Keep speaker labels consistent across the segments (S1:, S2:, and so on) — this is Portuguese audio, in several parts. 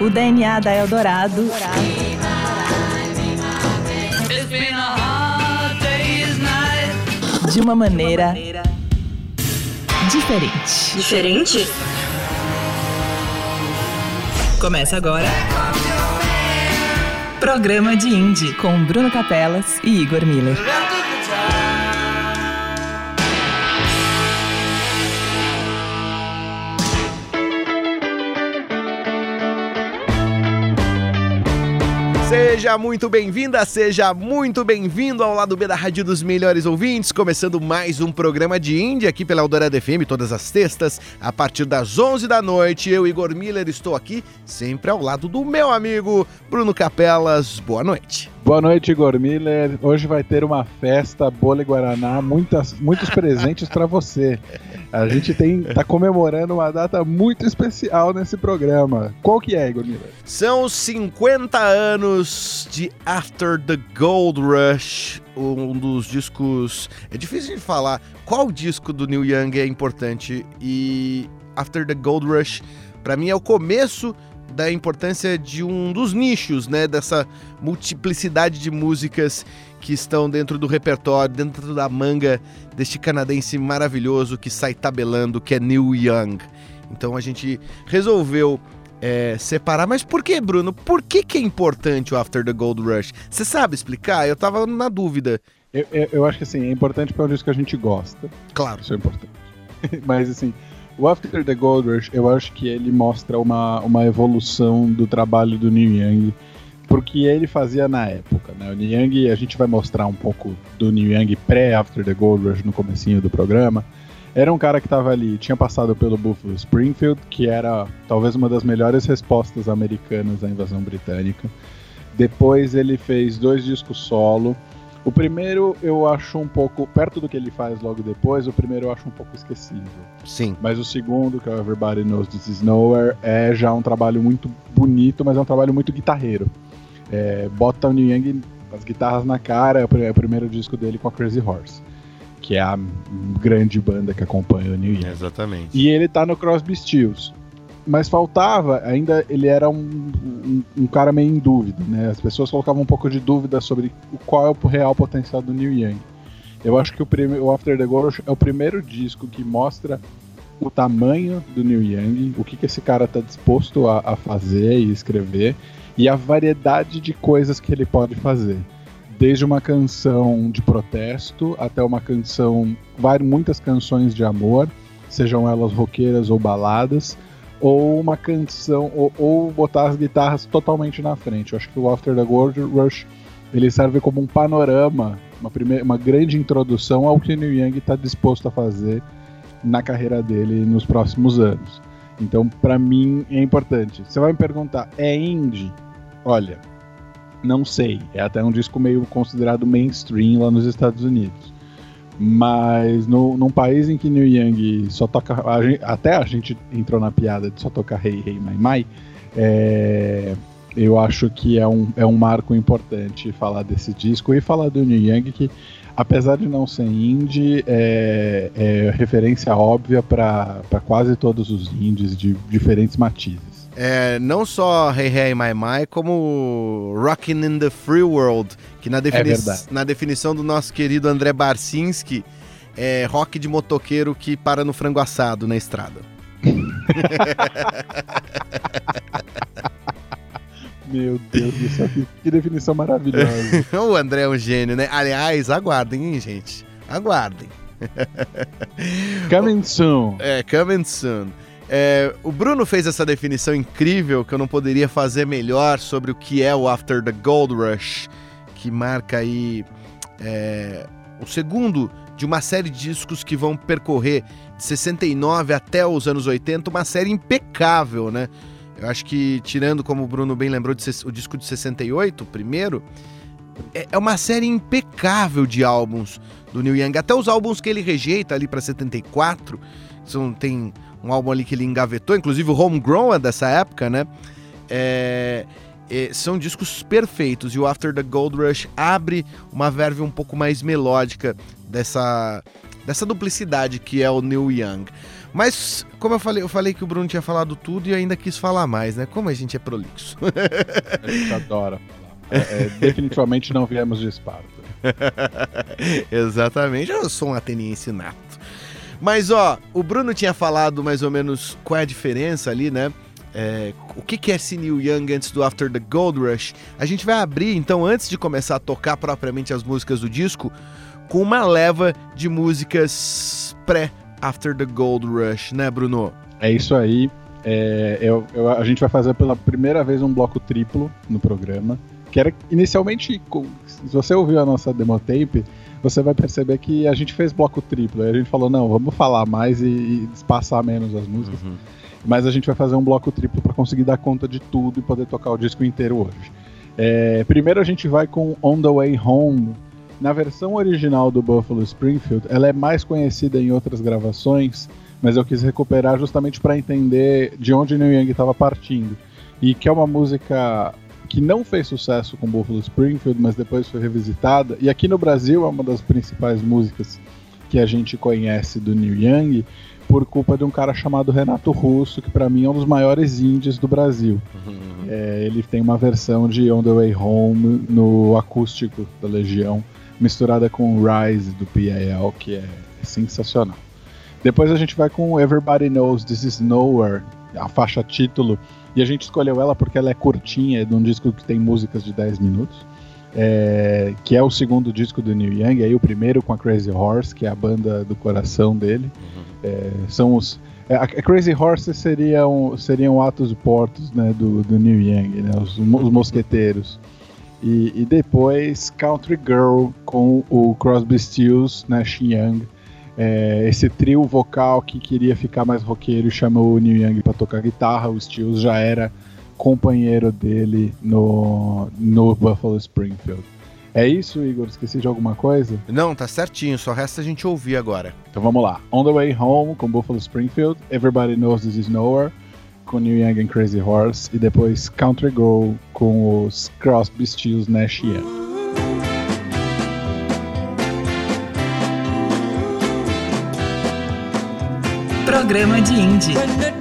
S1: O DNA da Eldorado. De uma maneira diferente.
S2: Diferente?
S1: Começa agora. Programa de Indie com Bruno Capelas e Igor Miller.
S3: Seja muito bem-vinda, seja muito bem-vindo ao lado B da Rádio dos Melhores Ouvintes, começando mais um programa de Índia aqui pela Eldorado FM, todas as sextas, a partir das 11 da noite. Eu, Igor Miller, estou aqui, sempre ao lado do meu amigo Bruno Capelas. Boa noite.
S4: Boa noite, Igor Miller. Hoje vai ter uma festa Bole Guaraná, muitas, muitos presentes para você. A gente tem tá comemorando uma data muito especial nesse programa. Qual que é, Igor Miller?
S3: São os 50 anos de After the Gold Rush, um dos discos. É difícil de falar qual disco do Neil Young é importante e After the Gold Rush, para mim é o começo da importância de um dos nichos, né, dessa multiplicidade de músicas que estão dentro do repertório, dentro da manga deste canadense maravilhoso que sai tabelando, que é Neil Young. Então a gente resolveu é, separar. Mas por que, Bruno? Por que, que é importante o After the Gold Rush? Você sabe explicar? Eu tava na dúvida.
S4: Eu, eu, eu acho que assim, é importante é um disco que a gente gosta.
S3: Claro.
S4: Isso é importante. Mas assim, o After the Gold Rush, eu acho que ele mostra uma, uma evolução do trabalho do Neil Young pro que ele fazia na época, né? O Neil Young, a gente vai mostrar um pouco do Neil Young pré-After the Gold Rush no comecinho do programa. Era um cara que estava ali, tinha passado pelo Buffalo Springfield, que era talvez uma das melhores respostas americanas à invasão britânica. Depois ele fez dois discos solo. O primeiro eu acho um pouco, perto do que ele faz logo depois, o primeiro eu acho um pouco esquecível.
S3: Sim.
S4: Mas o segundo, que é o Everybody Knows This Is Nowhere, é já um trabalho muito bonito, mas é um trabalho muito guitarreiro. É, bota o Neil Young as guitarras na cara, é o primeiro disco dele com a Crazy Horse, que é a grande banda que acompanha o Neil Young.
S3: Exatamente.
S4: E ele tá no Crosby Stills. Mas faltava, ainda ele era um, um, um, cara meio em dúvida, né? As pessoas colocavam um pouco de dúvida sobre qual é o real potencial do Neil Young. Eu acho que o, o After the Gold é o primeiro disco que mostra o tamanho do Neil Young, o que, que esse cara tá disposto a, a fazer e escrever, e a variedade de coisas que ele pode fazer. Desde uma canção de protesto até uma canção, várias, muitas canções de amor, sejam elas roqueiras ou baladas, ou uma canção, ou, ou, botar as guitarras totalmente na frente. Eu acho que o After the Gold Rush ele serve como um panorama, uma, primeira, uma grande introdução ao que Neil Young está disposto a fazer na carreira dele nos próximos anos. Então, para mim, é importante. Você vai me perguntar, é indie? Olha, não sei. É até um disco meio considerado mainstream lá nos Estados Unidos. Mas no, num país em que Neil Young só toca. A gente, até a gente entrou na piada de só tocar Hey Hey My My. É, eu acho que é um, é um marco importante falar desse disco e falar do Neil Young, que apesar de não ser indie, é, é referência óbvia para quase todos os indies de diferentes matizes.
S3: É, não só Hey Hey My My, como Rockin' in the Free World, que na, defini
S4: é
S3: na definição do nosso querido André Barcinski, é rock de motoqueiro que para no frango assado na estrada.
S4: Meu Deus do céu, que, que definição maravilhosa.
S3: o André é um gênio, né? Aliás, aguardem, hein, gente? Aguardem.
S4: coming soon.
S3: É, coming soon. É, o Bruno fez essa definição incrível que eu não poderia fazer melhor sobre o que é o After the Gold Rush, que marca aí é, o segundo de uma série de discos que vão percorrer de 69 até os anos 80, uma série impecável, né? Eu acho que, tirando, como o Bruno bem lembrou, o disco de 68, o primeiro, é, é uma série impecável de álbuns do Neil Young. Até os álbuns que ele rejeita ali para 74, são, tem um álbum ali que ele engavetou, inclusive o Homegrown é dessa época, né? É, é, são discos perfeitos e o After the Gold Rush abre uma verve um pouco mais melódica dessa, dessa duplicidade que é o Neil Young. Mas, como eu falei, eu falei que o Bruno tinha falado tudo e ainda quis falar mais, né? Como a gente é prolixo.
S4: A gente adora falar. É, é, definitivamente não viemos de Esparta.
S3: Exatamente, eu sou um ateniense nato. Mas ó, o Bruno tinha falado mais ou menos qual é a diferença ali, né? É, o que, é esse Neil Young antes do After the Gold Rush? A gente vai abrir, então, antes de começar a tocar propriamente as músicas do disco, com uma leva de músicas pré-After the Gold Rush, né, Bruno?
S4: É isso aí. É, eu, eu, a gente vai fazer pela primeira vez um bloco triplo no programa. Que era inicialmente, se você ouviu a nossa demo tape, você vai perceber que a gente fez bloco triplo. Aí a gente falou, não, vamos falar mais e, e espaçar menos as músicas. Uhum. Mas a gente vai fazer um bloco triplo para conseguir dar conta de tudo e poder tocar o disco inteiro hoje. É, primeiro a gente vai com On the Way Home. Na versão original do Buffalo Springfield, ela é mais conhecida em outras gravações, mas eu quis recuperar justamente para entender de onde Neil Young estava partindo. E que é uma música que não fez sucesso com Buffalo Springfield, mas depois foi revisitada. E aqui no Brasil é uma das principais músicas que a gente conhece do Neil Young por culpa de um cara chamado Renato Russo, que para mim é um dos maiores indies do Brasil. Uhum. É, ele tem uma versão de On the Way Home no acústico da Legião, misturada com Rise do PIL, que é sensacional. Depois a gente vai com Everybody Knows This Is Nowhere, a faixa título, e a gente escolheu ela porque ela é curtinha, é de um disco que tem músicas de 10 minutos. É, que é o segundo disco do Neil Young, aí o primeiro com a Crazy Horse, que é a banda do coração dele. Uhum. É, são os. É, a Crazy Horse seriam, seriam atos portos né, do, do Neil Young, né, os, os mosqueteiros. E, e, depois Country Girl com o Crosby Stills, né, Young. É, esse trio vocal que queria ficar mais roqueiro chamou o Neil Young para tocar guitarra. O Stills já era companheiro dele no, no Buffalo Springfield. É isso, Igor? Esqueci de alguma coisa?
S3: Não, tá certinho, só resta a gente ouvir agora.
S4: Então vamos lá. On the Way Home com Buffalo Springfield, Everybody Knows This Is Nowhere com New Young and Crazy Horse e depois Country Girl com os Crosby, Stills, Nash Young.
S5: Programa de Indie.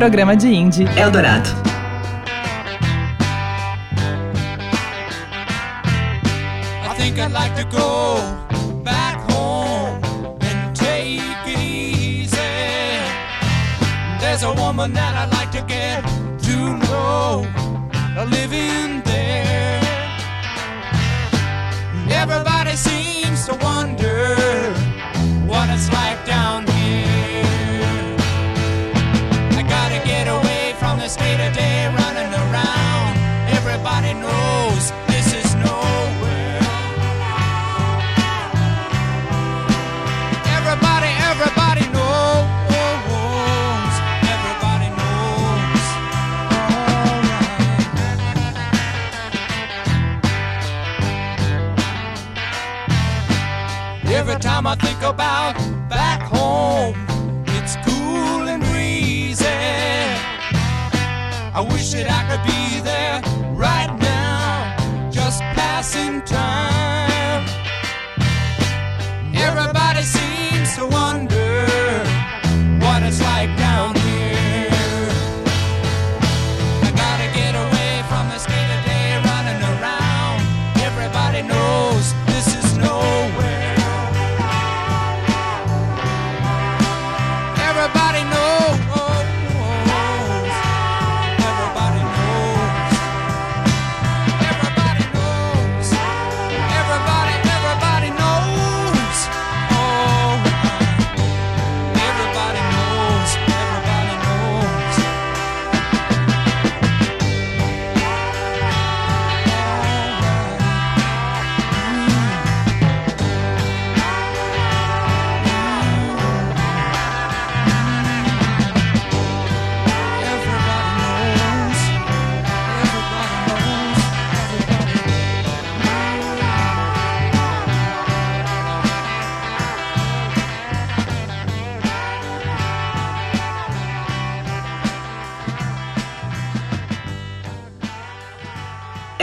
S5: Programa de Indie Eldorado. I think
S2: about back home. It's cool and breezy. I wish that I could be there right now, just passing time.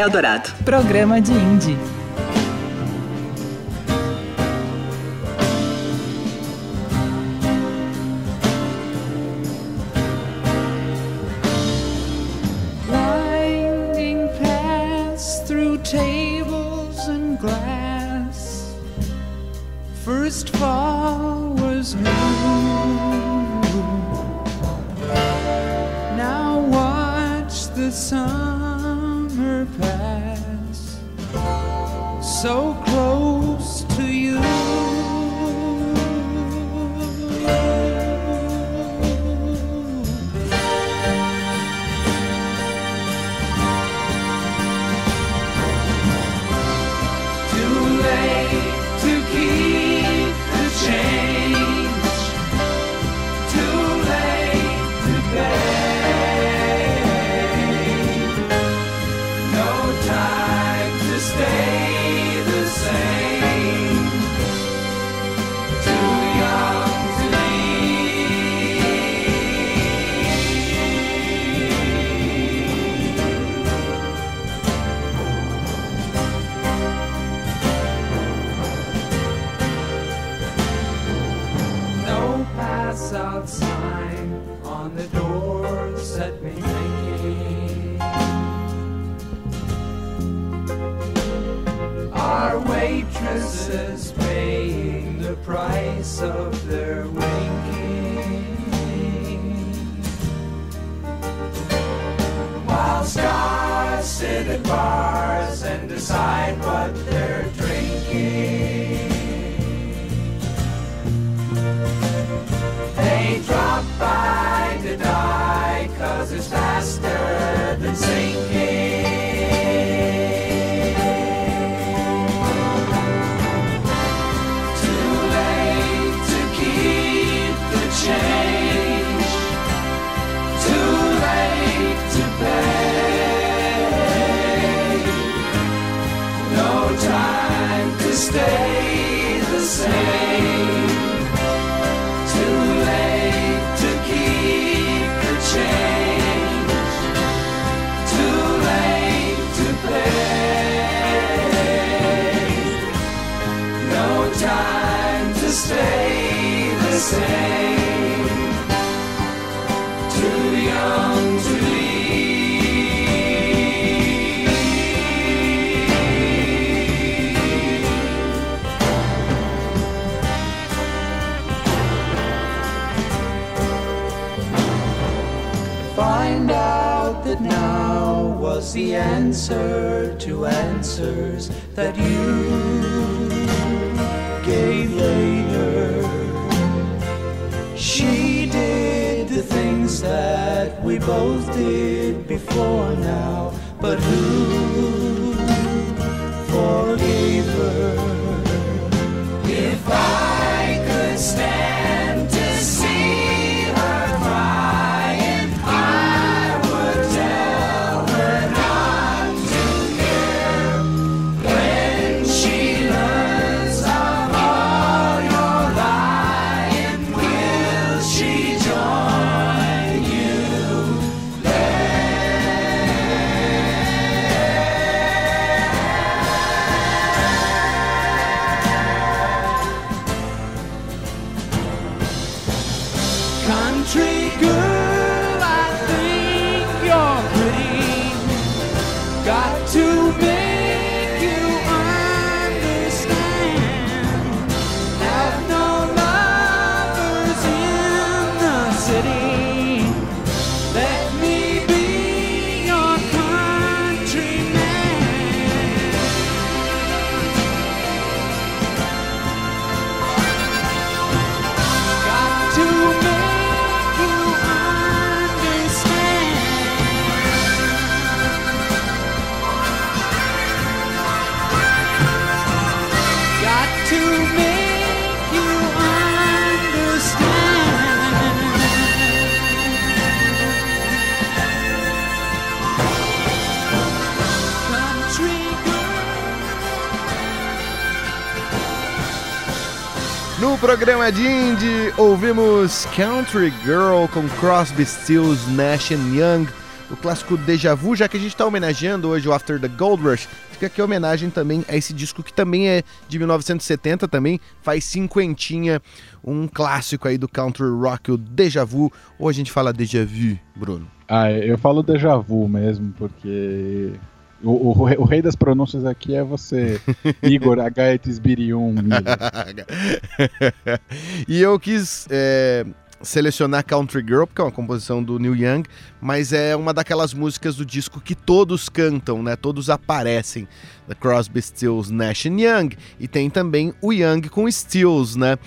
S1: Eldorado. Programa de Indie.
S3: Programa de Indie, ouvimos Country Girl com Crosby, Stills, Nash Young, o clássico Deja Vu, já que a gente está homenageando hoje o After the Gold Rush, fica aqui a homenagem também a esse disco que também é de 1970, também faz cinquentinha, um clássico aí do country rock, o Deja Vu, ou a gente fala Deja Vu, Bruno?
S4: Ah, eu falo déjà vu mesmo, porque o, o, o rei das pronúncias aqui é você, Igor H.Etisbirium Miller.
S3: e eu quis é, selecionar Country Girl, porque é uma composição do Neil Young, mas é uma daquelas músicas do disco que todos cantam, né? Todos aparecem. The Crosby, Stills, Nash Young. E tem também o Young com Stills, né?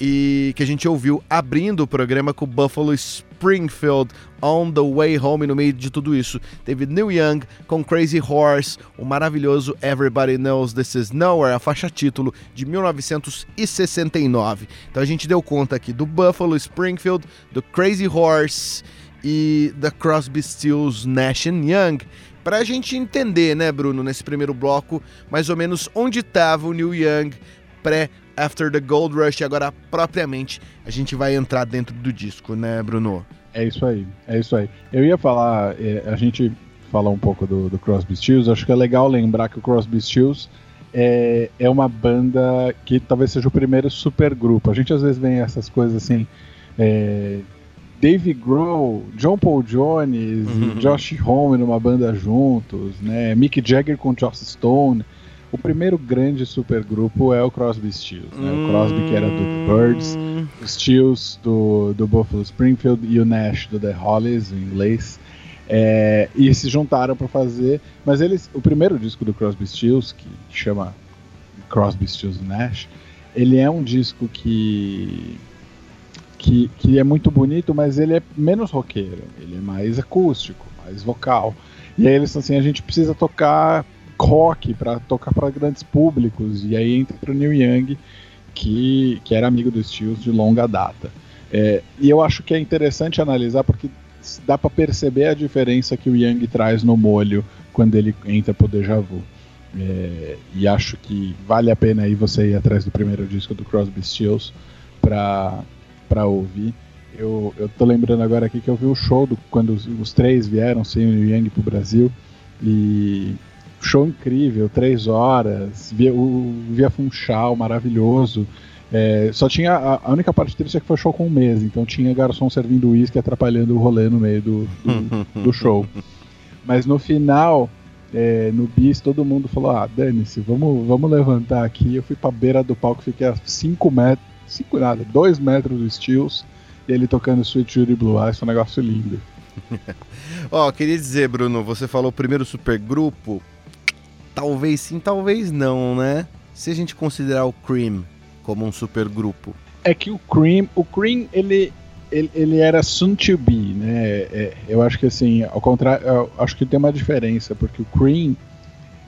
S3: E que a gente ouviu abrindo o programa com o Buffalo Springfield On the Way Home. E no meio de tudo isso, teve Neil Young com Crazy Horse, o maravilhoso Everybody Knows This Is Nowhere, a faixa título de 1969. Então a gente deu conta aqui do Buffalo Springfield, do Crazy Horse e da Crosby, Stills, Nash Young. Pra gente entender, né, Bruno, nesse primeiro bloco, mais ou menos onde estava o Neil Young pré After the Gold Rush e agora propriamente a gente vai entrar dentro do disco, né, Bruno?
S4: É isso aí, é isso aí. Eu ia falar, é, a gente falar um pouco do, do Crosby, Stills. Acho que é legal lembrar que o Crosby, Stills é, é uma banda que talvez seja o primeiro supergrupo. A gente às vezes vê essas coisas assim. É, Dave Grohl, John Paul Jones
S3: Uhum.
S4: e Josh Homme numa banda juntos, né? Mick Jagger com Joss Stone. O primeiro grande supergrupo é o Crosby, Stills. Né? O Crosby que era do Birds,
S3: Hum,
S4: o Stills do, do Buffalo Springfield e o Nash do The Hollies, em inglês. É, e se juntaram para fazer. Mas eles, o primeiro disco do Crosby, Stills, que chama Crosby, Stills Nash, ele é um disco que, que que é muito bonito, mas ele é menos roqueiro. Ele é mais acústico, mais vocal. E aí eles assim, a gente precisa tocar rock para tocar para grandes públicos. E aí entra o Neil Young que, que era amigo do Stills de longa data. É, e eu acho que é interessante analisar porque dá para perceber a diferença que o Young traz no molho quando ele entra pro Deja Vu. É, e acho que vale a pena aí você ir atrás do primeiro disco do Crosby, Stills pra, pra ouvir. Eu, eu tô lembrando agora aqui que eu vi o show do, quando os, os três vieram sem o Young pro Brasil e show incrível, três horas, via, o Via Funchal, maravilhoso. É, só tinha. A, a única parte triste é que foi show com um mês, então tinha garçom servindo uísque atrapalhando o rolê no meio do, do, do show. Mas no final, é, no bis, todo mundo falou: ah, dane-se, vamos, vamos levantar aqui. Eu fui pra beira do palco, fiquei a 5 metros, 5 nada, 2 metros do Steels, e ele tocando Sweet Judy Blue Eyes, foi um negócio lindo.
S3: Ó, queria dizer, Bruno, você falou primeiro supergrupo. Talvez sim, talvez não, né? Se a gente considerar o Cream como um supergrupo.
S4: É que o Cream, o Cream, ele, ele, ele era soon to be, né? É, eu acho que assim, ao contrário, eu acho que tem uma diferença, porque o Cream,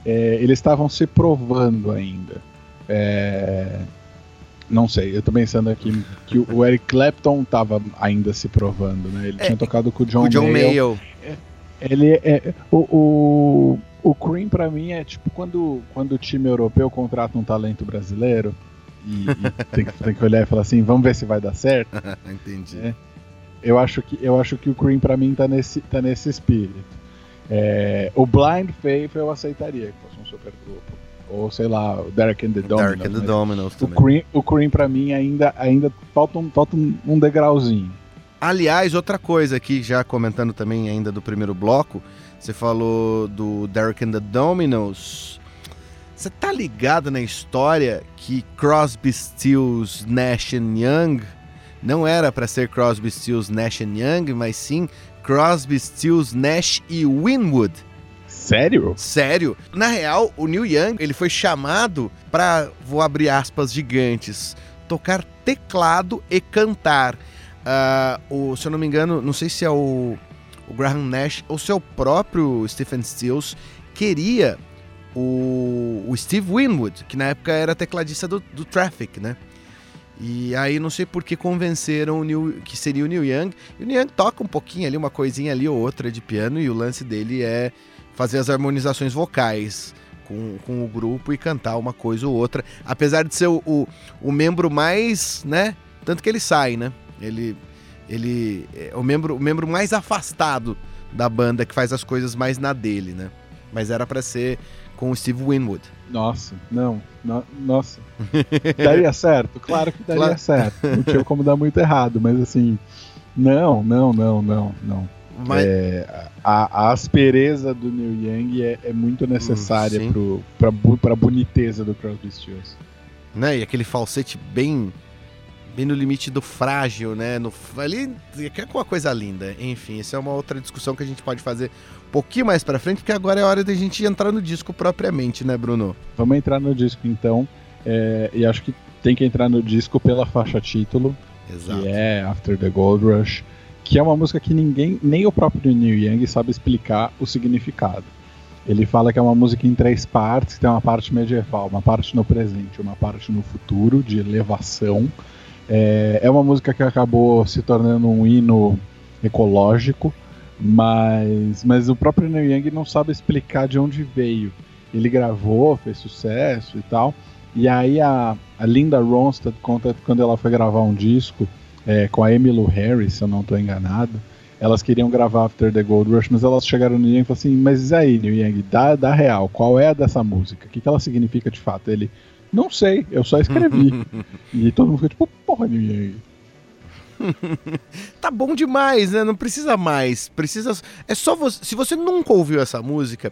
S4: é, eles estavam se provando ainda. É, não sei, eu tô pensando aqui que o Eric Clapton tava ainda se provando, né? Ele
S3: É,
S4: tinha tocado com o John,
S3: o John
S4: Mayall.
S3: Mayall.
S4: Ele é. O, o, o Cream pra mim é tipo quando, quando o time europeu contrata um talento brasileiro e, e tem, que, tem que olhar e falar assim, vamos ver se vai dar certo.
S3: Entendi.
S4: É. Eu acho que, eu acho que o Cream pra mim tá nesse, tá nesse espírito. É, o Blind Faith eu aceitaria que fosse um supergrupo. Ou sei lá, o Derek and the Dominos.
S3: Dark and the Dominos
S4: o
S3: também.
S4: Cream, o Cream pra mim ainda, ainda falta, um, falta um, um degrauzinho.
S3: Aliás, outra coisa aqui, já comentando também ainda do primeiro bloco, você falou do Derek and the Dominos. Você tá ligado na história que Crosby, Stills, Nash Young não era para ser Crosby, Stills, Nash Young, mas sim Crosby, Stills, Nash e Winwood.
S4: Sério?
S3: Sério? Na real, o Neil Young, ele foi chamado para, vou abrir aspas gigantes, tocar teclado e cantar. Ah, o, se eu não me engano, não sei se é o, o Graham Nash o próprio Stephen Stills, queria o, o Steve Winwood, que na época era tecladista do, do Traffic, né? E aí não sei por que convenceram o Neil, que seria o Neil Young. E o Neil Young toca um pouquinho ali, uma coisinha ali ou outra de piano, e o lance dele é fazer as harmonizações vocais com, com o grupo e cantar uma coisa ou outra. Apesar de ser o, o, o membro mais, né? Tanto que ele sai, né? Ele, ele é o membro, o membro mais afastado da banda, que faz as coisas mais na dele, né? Mas era pra ser com o Steve Winwood.
S4: Nossa, não. no- nossa. daria certo? Claro que daria
S3: Claro.
S4: certo. Não tinha como dar muito errado, mas assim. Não, não, não, não, não.
S3: Mas,
S4: É, a, a aspereza do Neil Young é, é muito necessária
S3: Hum,
S4: bu, pra boniteza do Crosby Stills.
S3: né? E aquele falsete bem bem no limite do frágil, né? No, ali que é uma coisa linda. Enfim, isso é uma outra discussão que a gente pode fazer um pouquinho mais pra frente, porque agora é hora da gente entrar no disco propriamente, né, Bruno?
S4: Vamos entrar no disco então. é, e acho que tem que entrar no disco pela faixa título,
S3: Exato.
S4: que é After the Gold Rush, que é uma música que ninguém, nem o próprio Neil Young sabe explicar o significado. Ele fala que é uma música em três partes, tem uma parte medieval, uma parte no presente, uma parte no futuro, de elevação. É, é uma música que acabou se tornando um hino ecológico, mas, mas o próprio Neil Young não sabe explicar de onde veio. Ele gravou, fez sucesso e tal. E aí a, a Linda Ronstadt conta que quando ela foi gravar um disco é, com a Emmylou Harris, se eu não estou enganado, elas queriam gravar After the Gold Rush, mas elas chegaram no Neil Young e falaram assim, mas aí, Neil Young, dá, dá real, qual é a dessa música? O que, que ela significa de fato? Ele, não sei, eu só escrevi. e todo mundo ficou tipo, porra, Young.
S3: Tá bom demais, né? Não precisa mais. Precisa. É só você. Se você nunca ouviu essa música,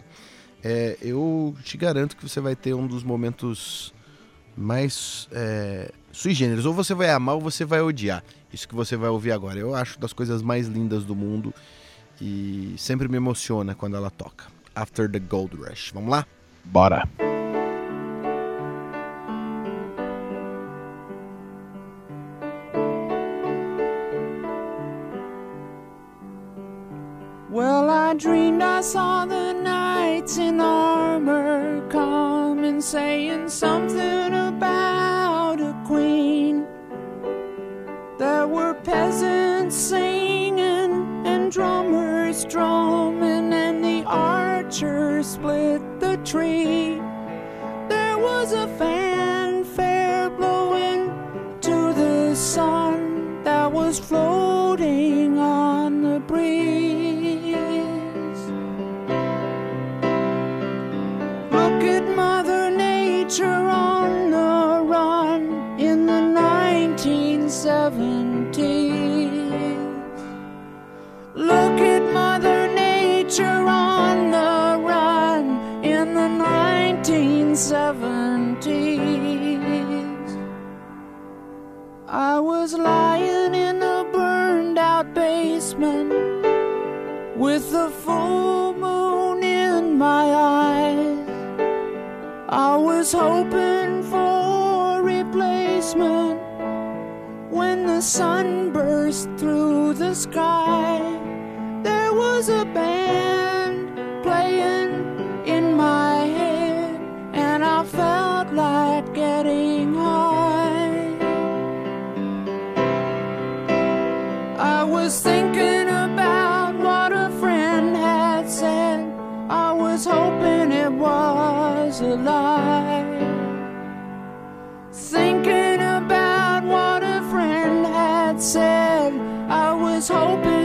S3: é, eu te garanto que você vai ter um dos momentos mais é, sui generis. Ou você vai amar ou você vai odiar. Isso que você vai ouvir agora. Eu acho das coisas mais lindas do mundo e sempre me emociona quando ela toca. After the Gold Rush. Vamos lá?
S4: Bora.
S1: I saw the knights in armor coming, saying something about a queen. There were peasants singing and drummers drumming, and the archers split the tree. There was a fanfare blowing to the sun that was floating on the breeze. 1970s. Look at Mother Nature on the run in the 1970s. I was lying in a burned out basement with the full moon in my eyes. I was hoping for replacement when the sun burst through the sky. There was a band playing in my head, and I felt like getting high. I was thinking about what a friend had said. I was hoping it was a lie. Said. I was hoping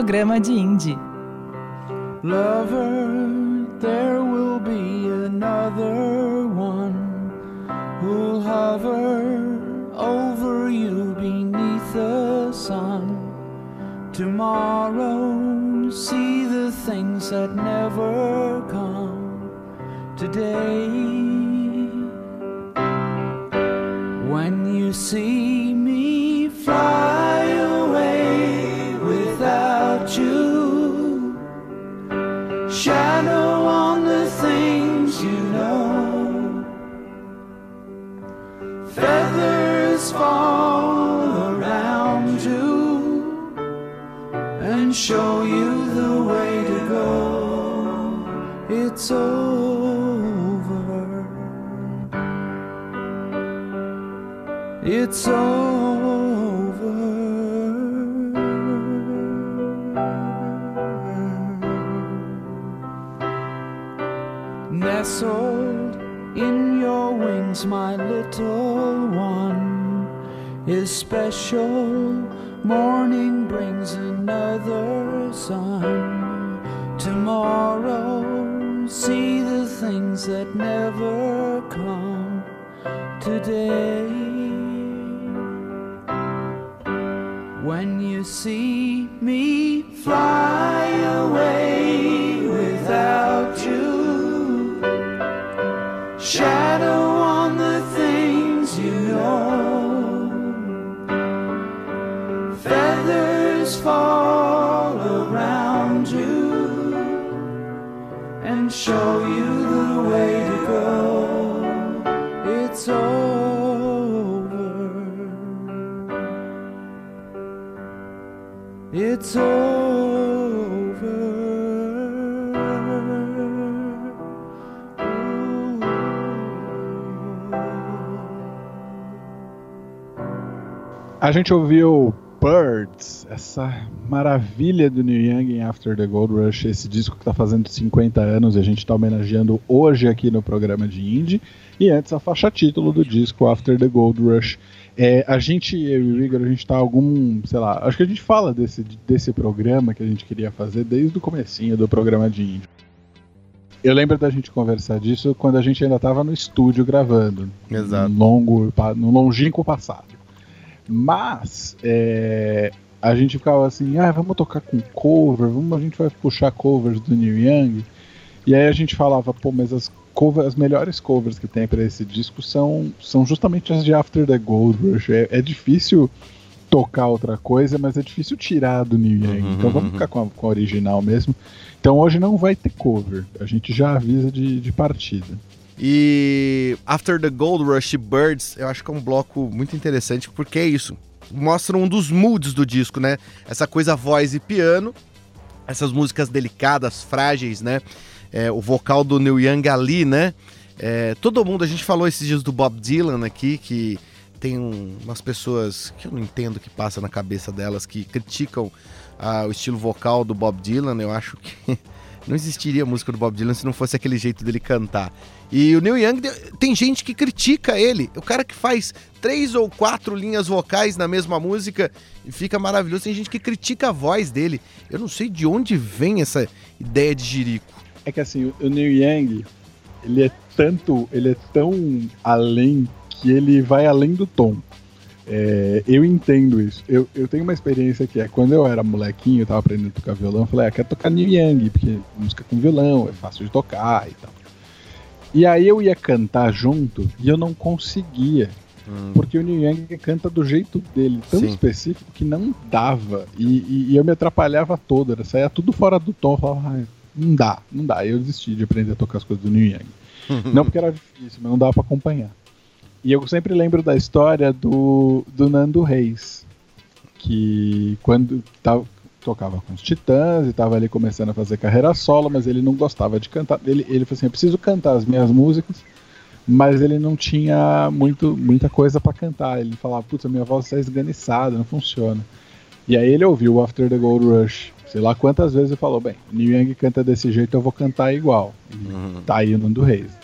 S2: programa de.
S1: Lover, there will be another one who'll hover over you beneath the sun. Tomorrow, see the things that never Nestled in your wings, my little one is special. Morning brings another sun. Tomorrow, see the things that never come today. When you see me fly show you the way to go. It's over. It's over.
S4: A gente ouviu Birds, essa maravilha do Neil Young em After the Gold Rush, esse disco que está fazendo 50 anos e a gente está homenageando hoje aqui no programa de Indie. E antes a faixa título do disco After the Gold Rush. É, a gente, eu e o Igor, a gente tá algum, sei lá, acho que a gente fala desse, desse programa que a gente queria fazer desde o comecinho do programa de Indie. Eu lembro da gente conversar disso quando a gente ainda estava no estúdio gravando.
S3: Exato.
S4: Longo, no longínquo passado. Mas é, a gente ficava assim, ah, vamos tocar com cover, vamos, a gente vai puxar covers do Neil Young. E aí a gente falava, pô, mas as, cover, as melhores covers que tem para esse disco são, são justamente as de After the Gold Rush. É, é difícil tocar outra coisa, mas é difícil tirar do Neil Young.
S3: Uhum,
S4: então vamos ficar com a, com a original mesmo. Então hoje não vai ter cover. A gente já avisa de, de partida.
S3: E After the Gold Rush Birds, eu acho que é um bloco muito interessante porque é isso. Mostra um dos moods do disco, né? Essa coisa voz e piano, essas músicas delicadas, frágeis, né? É, o vocal do Neil Young ali, né? É, todo mundo, a gente falou esses dias do Bob Dylan aqui, que tem um, umas pessoas que eu não entendo que passa na cabeça delas, que criticam ah, o estilo vocal do Bob Dylan. Eu acho que não existiria música do Bob Dylan se não fosse aquele jeito dele cantar. E o Neil Young, tem gente que critica ele. O cara que faz três ou quatro linhas vocais na mesma música e fica maravilhoso. Tem gente que critica a voz dele. Eu não sei de onde vem essa ideia de jirico.
S4: É que assim, o Neil Young, ele é tanto, ele é tão além que ele vai além do tom. É, eu entendo isso. Eu, eu tenho uma experiência que é quando eu era molequinho, eu tava aprendendo a tocar violão, eu falei, ah, quero tocar Neil Young, porque música com violão é fácil de tocar e tal. E aí eu ia cantar junto e eu não conseguia.
S3: Hum.
S4: Porque o Neil Young canta do jeito dele, tão
S3: Sim.
S4: específico que não dava. E, e- e eu me atrapalhava todo, era, saía tudo fora do tom. Eu falava, "Ai, não dá, não dá. Eu desisti de aprender a tocar as coisas do Neil Young. não porque era difícil, mas não dava pra acompanhar. E eu sempre lembro da história do, do Nando Reis, que quando tava, tocava com os Titãs e tava ali começando a fazer carreira solo, mas ele não gostava de cantar. Ele, ele falou assim: eu preciso cantar as minhas músicas, mas ele não tinha muito, muita coisa pra cantar. Ele falava: putz, a minha voz está esganiçada, não funciona. E aí ele ouviu o After the Gold Rush, sei lá quantas vezes, e falou: bem, o Neil Young canta desse jeito, eu vou cantar igual. E Tá aí o Nando Reis.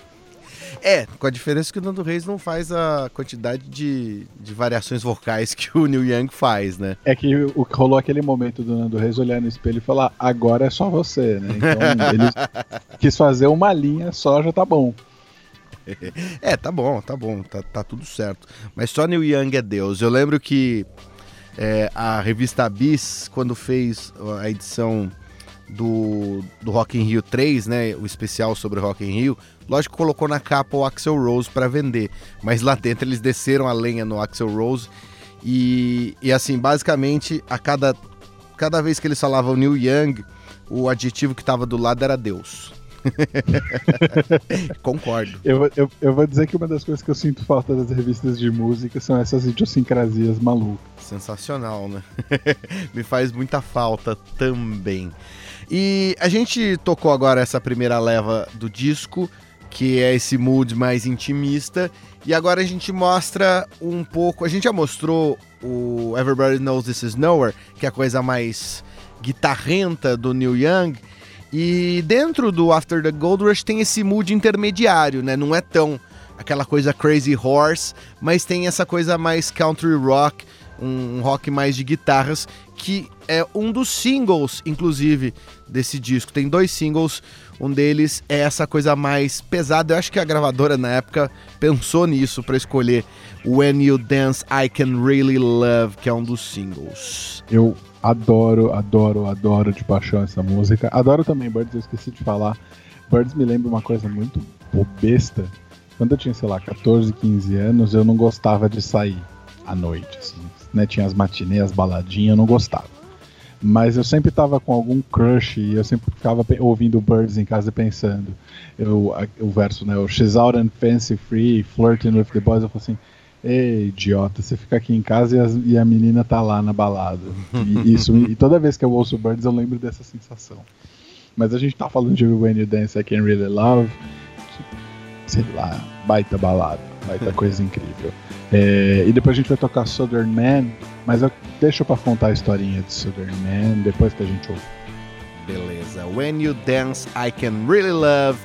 S3: É, com a diferença que o Nando Reis não faz a quantidade de, de variações vocais que o Neil Young faz, né?
S4: É que o, rolou aquele momento do Nando Reis olhar no espelho e falar: agora é só você, né? Então ele quis fazer uma linha só, já tá bom.
S3: É, tá bom, tá bom, tá, tá tudo certo. Mas só Neil Young é Deus. Eu lembro que é, a revista Bis, quando fez a edição do, do Rock in Rio 3, né, o especial sobre Rock in Rio, lógico que colocou na capa o Axel Rose para vender, mas lá dentro eles desceram a lenha no Axel Rose e, e assim, basicamente, a cada, cada vez que eles falavam Neil Young, o adjetivo que tava do lado era Deus. Concordo.
S4: Eu, vou- eu, eu vou dizer que uma das coisas que eu sinto falta das revistas de música são essas idiosincrasias malucas.
S3: Sensacional, né? Me faz muita falta também. E a gente tocou agora essa primeira leva do disco, que é esse mood mais intimista. E agora a gente mostra um pouco. A gente já mostrou o Everybody Knows This Is Nowhere, que é a coisa mais guitarrenta do Neil Young. E dentro do After the Gold Rush tem esse mood intermediário, né? Não é tão aquela coisa crazy horse, mas tem essa coisa mais country rock, um rock mais de guitarras, que é um dos singles, inclusive, desse disco. Tem dois singles, um deles é essa coisa mais pesada. Eu acho que a gravadora na época pensou nisso para escolher When You Dance I Can Really Love, que é um dos singles.
S4: Eu adoro, adoro, adoro de paixão essa música. Adoro também Birds, eu esqueci de falar. Birds me lembra uma coisa muito besta. Quando eu tinha, sei lá, 14, 15 anos, eu não gostava de sair à noite, assim, né? Tinha as matinês, as baladinhas, eu não gostava. Mas eu sempre tava com algum crush e eu sempre ficava ouvindo Birds em casa e pensando. Eu, a- o verso, né? O She's out and fancy free, flirting with the boys. Eu falo assim, ei, idiota, você fica aqui em casa e, as- e a menina tá lá na balada. E, isso, e toda vez que eu ouço Birds eu lembro dessa sensação. Mas a gente tá falando de When You Dance I Can Really Love, que, sei lá, baita balada, baita coisa incrível. É, e depois a gente vai tocar Southern Man, mas eu, deixa pra contar a historinha de Southern Man depois que a gente ouve.
S1: Beleza. When You Dance, I Can Really Love,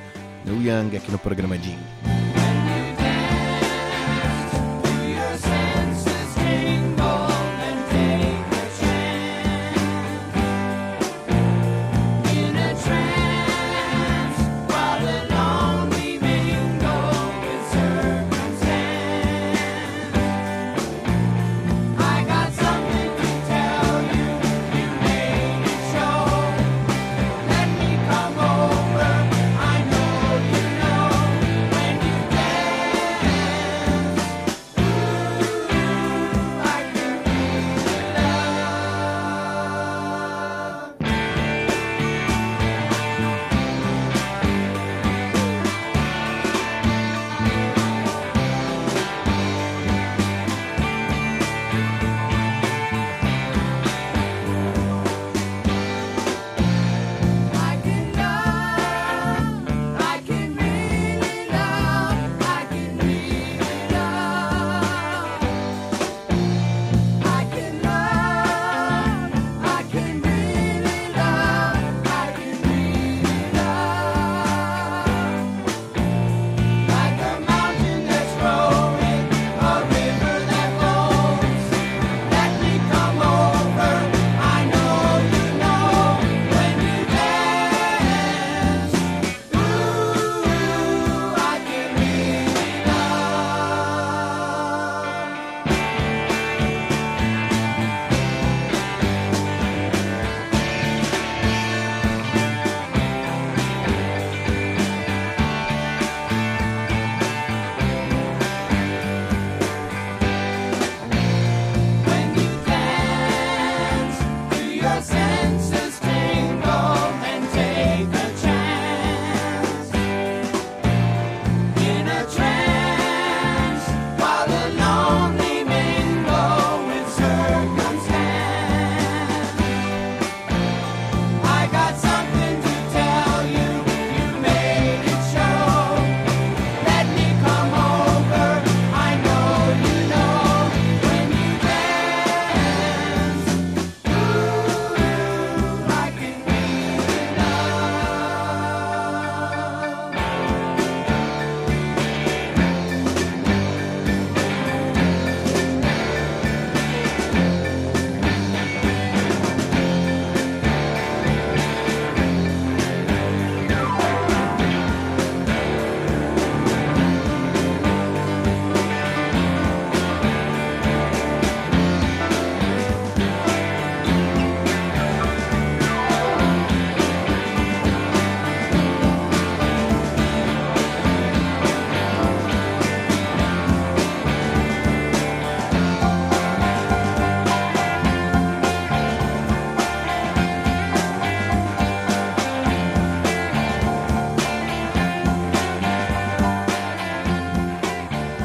S1: New Young aqui no programa Jim.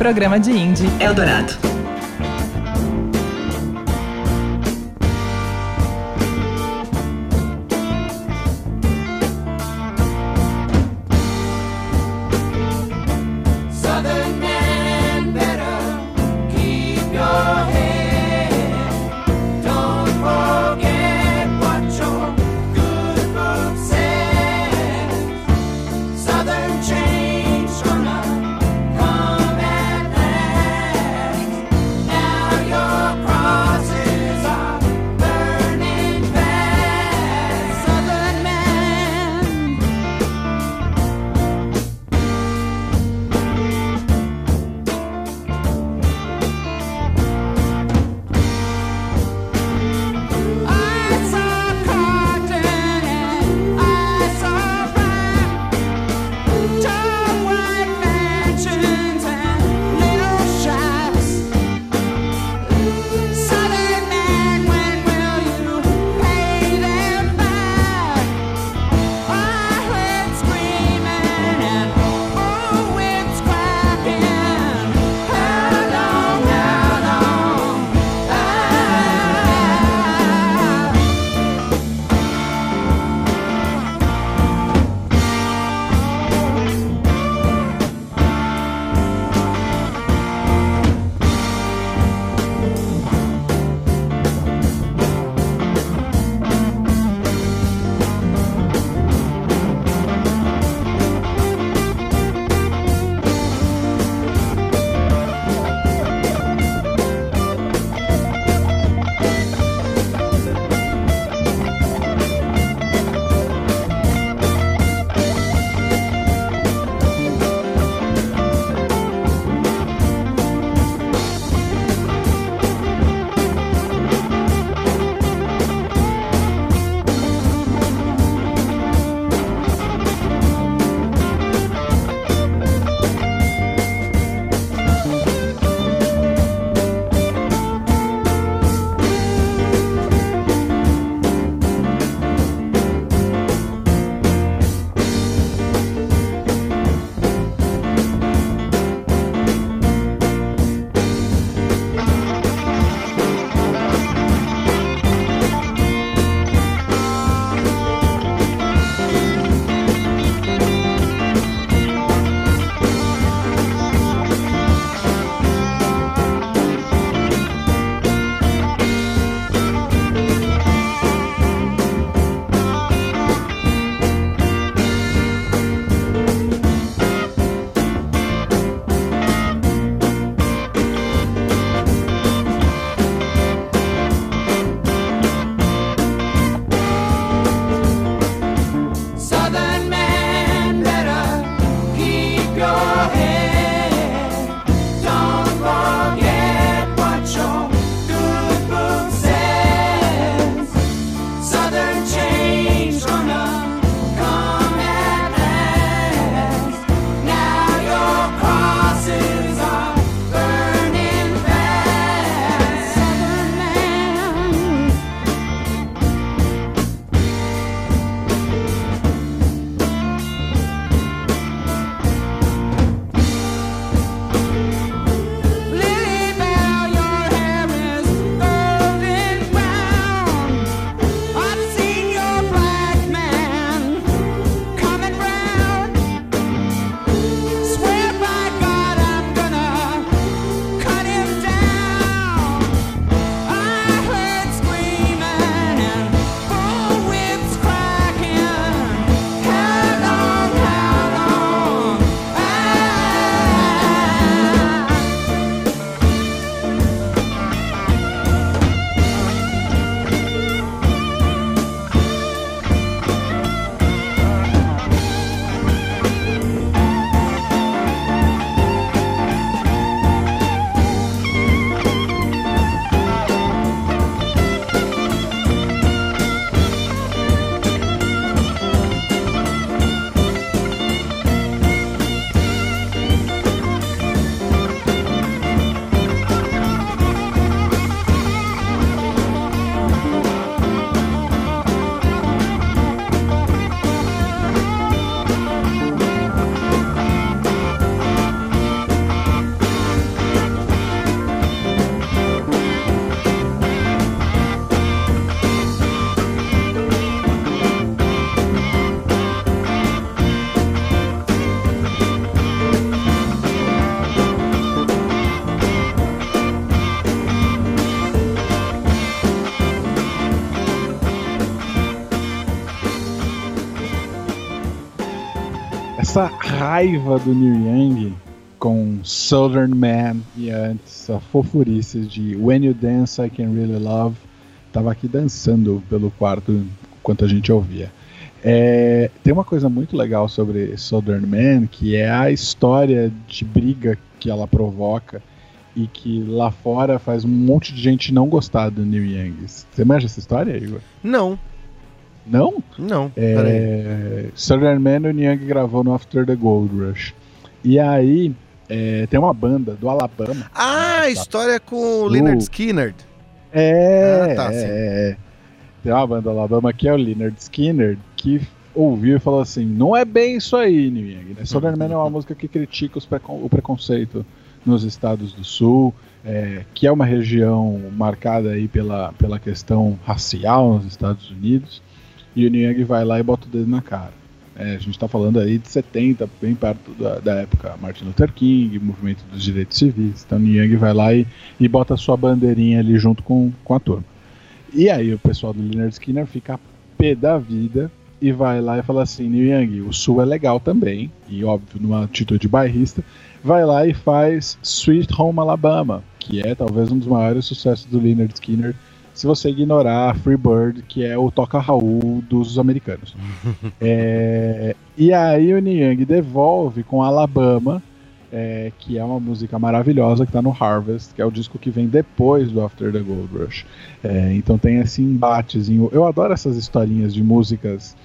S2: programa de Indie Eldorado.
S4: Essa raiva do Neil Young com Southern Man e antes a fofurice de When You Dance I Can Really Love, tava aqui dançando pelo quarto enquanto a gente ouvia. É, tem uma coisa muito legal sobre Southern Man, que é a história de briga que ela provoca e que lá fora faz um monte de gente não gostar do Neil Young. Você manja essa história, Igor?
S3: Não,
S4: Não?
S3: não.
S4: É, Southern Man o Neil Young gravou no After the Gold Rush. E aí é, tem uma banda do Alabama.
S3: Ah, a história com o Leonard Skinner.
S4: É,
S3: Ah, tá, sim.
S4: é, é. Tem uma banda do Alabama que é o Leonard Skinner que ouviu e falou assim: não é bem isso aí, Young. Né? Southern Man é uma música que critica precon- o preconceito nos estados do sul, é, que é uma região marcada aí pela, pela questão racial nos Estados Unidos. E o Young vai lá e bota o dedo na cara. É, a gente está falando aí de 70, bem perto da, da época Martin Luther King, movimento dos direitos civis. Então Young vai lá e, e bota a sua bandeirinha ali junto com, com a turma. E aí o pessoal do Leonard Skinner fica pé da vida e vai lá e fala assim, Young, o Sul é legal também, e óbvio, numa atitude bairrista, vai lá e faz Sweet Home Alabama, que é talvez um dos maiores sucessos do Leonard Skinner, se você ignorar Free Bird, que é o toca Raul dos americanos. É, e aí o Young devolve com Alabama, é, que é uma música maravilhosa que está no Harvest, que é o disco que vem depois do After the Gold Rush. É, então tem esse embatezinho. Eu adoro essas historinhas de músicas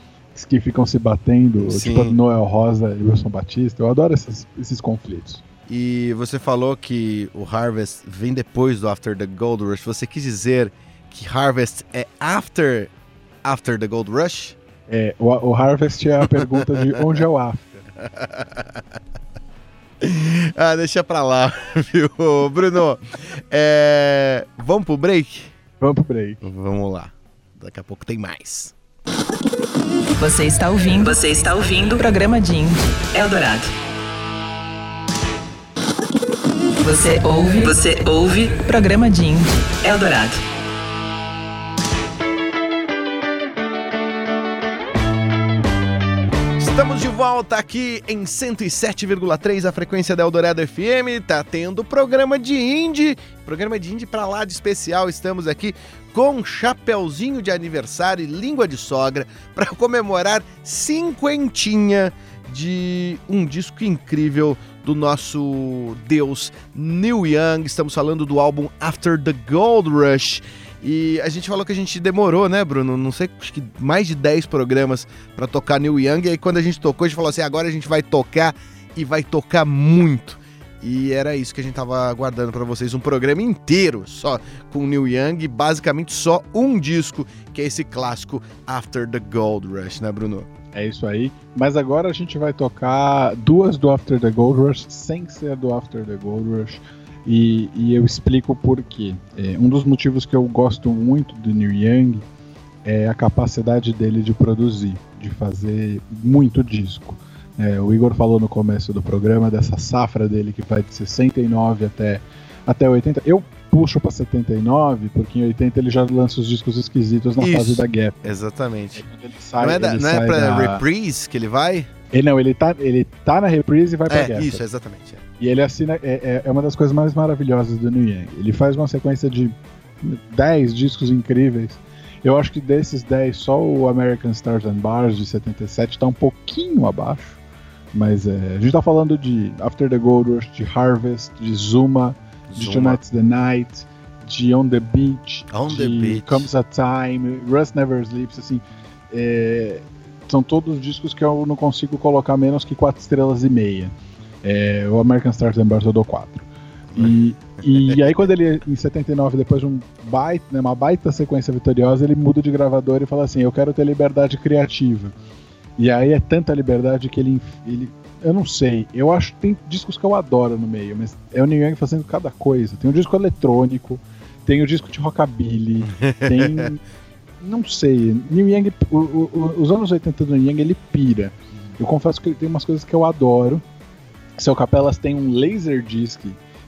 S4: que ficam se batendo,
S3: Sim.
S4: tipo a do Noel Rosa e Wilson Batista. Eu adoro essas- esses conflitos.
S3: E você falou que o Harvest vem depois do After the Gold Rush. Você quis dizer que Harvest é after After the Gold Rush?
S4: É, o, o Harvest é a pergunta de onde é o After.
S3: Ah, deixa pra lá, viu, Bruno? É, Vamos pro break?
S4: Vamos pro break.
S3: Vamos lá. Daqui a pouco tem mais.
S1: Você está ouvindo? Você está ouvindo? o Programa DIN Eldorado. Você ouve? Você ouve? Programa DIN Eldorado.
S3: Estamos de volta aqui em 107,3 a frequência da Eldorado FM. Tá tendo programa de indie, programa de indie pra lá de especial. Estamos aqui com chapeuzinho de aniversário e língua de sogra para comemorar cinquentinha de um disco incrível do nosso deus Neil Young. Estamos falando do álbum After the Gold Rush. E a gente falou que a gente demorou, né, Bruno? Não sei, acho que mais de 10 programas pra tocar Neil Young. E aí quando a gente tocou, a gente falou assim: agora a gente vai tocar e vai tocar muito. E era isso que a gente tava aguardando pra vocês, um programa inteiro só com Neil Young, basicamente só um disco, que é esse clássico After the Gold Rush, né, Bruno?
S4: É isso aí. Mas agora a gente vai tocar duas do After the Gold Rush sem ser do After the Gold Rush. E, e eu explico por quê. É, um dos motivos que eu gosto muito do Neil Young é a capacidade dele de produzir, de fazer muito disco. É, o Igor falou no começo do programa dessa safra dele que vai de 69 até, até 80. Eu puxo pra 79, porque em 80 ele já lança os discos esquisitos na
S3: Isso.
S4: fase da Gap.
S3: Exatamente.
S4: Sai,
S3: não é, da- não é pra
S4: da-
S3: reprise que ele vai?
S4: Ele, não, ele tá, ele tá na reprise e vai pra
S3: É,
S4: Gap.
S3: isso, exatamente. é.
S4: E ele assina. É, é- é uma das coisas mais maravilhosas do New Yang. Ele faz uma sequência de 10 discos incríveis. Eu acho que desses 10, só o American Stars and Bars de 77 tá um pouquinho abaixo. Mas é, a gente tá falando de After the Gold Rush, de Harvest, de Zuma, de
S3: Zuma.
S4: Tonight's the Night, de On the Beach,
S3: On
S4: de
S3: the Beach.
S4: Comes a Time, Rust Never Sleeps, assim. é, são todos discos que eu não consigo colocar menos que 4 estrelas e meia. É, o American Stars and Bars eu dou 4. E, e aí quando ele, em 79, depois de um baita, né, uma baita sequência vitoriosa, ele muda de gravador e fala assim, eu quero ter liberdade criativa. E aí é tanta liberdade que ele, ele eu não sei, eu acho que tem discos que eu adoro no meio, mas é o Neil Young fazendo cada coisa. Tem um disco eletrônico, tem o disco de rockabilly, tem não sei, Neil Young, o- o- o- os anos 80 do Neil Young ele pira. Eu confesso que tem umas coisas que eu adoro. Seu Capelas tem um Laserdisc.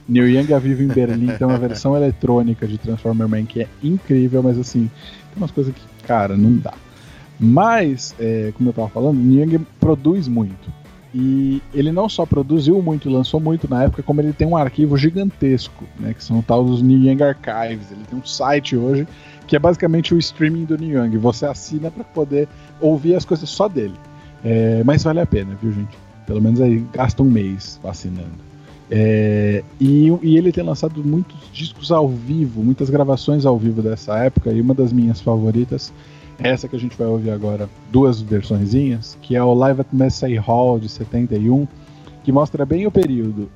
S4: Neil Young a vivo em Berlim, tem uma versão eletrônica de Transformer Man que é incrível, mas assim, tem umas coisas que, cara, não dá. Mas, é, como eu tava falando, Neil Young produz muito. E ele não só produziu muito, lançou muito na época, como ele tem um arquivo gigantesco, né? Que são os tal dos New Young Archives. Ele tem um site hoje que é basicamente o streaming do New Young. Você assina para poder ouvir as coisas só dele. É, mas vale a pena, viu, gente? Pelo menos aí gasta um mês assinando. É, e, e ele tem lançado muitos discos ao vivo, muitas gravações ao vivo dessa época, e uma das minhas favoritas é essa que a gente vai ouvir agora, duas versõezinhas, que é o Live at Massey Hall de 71, que mostra bem o período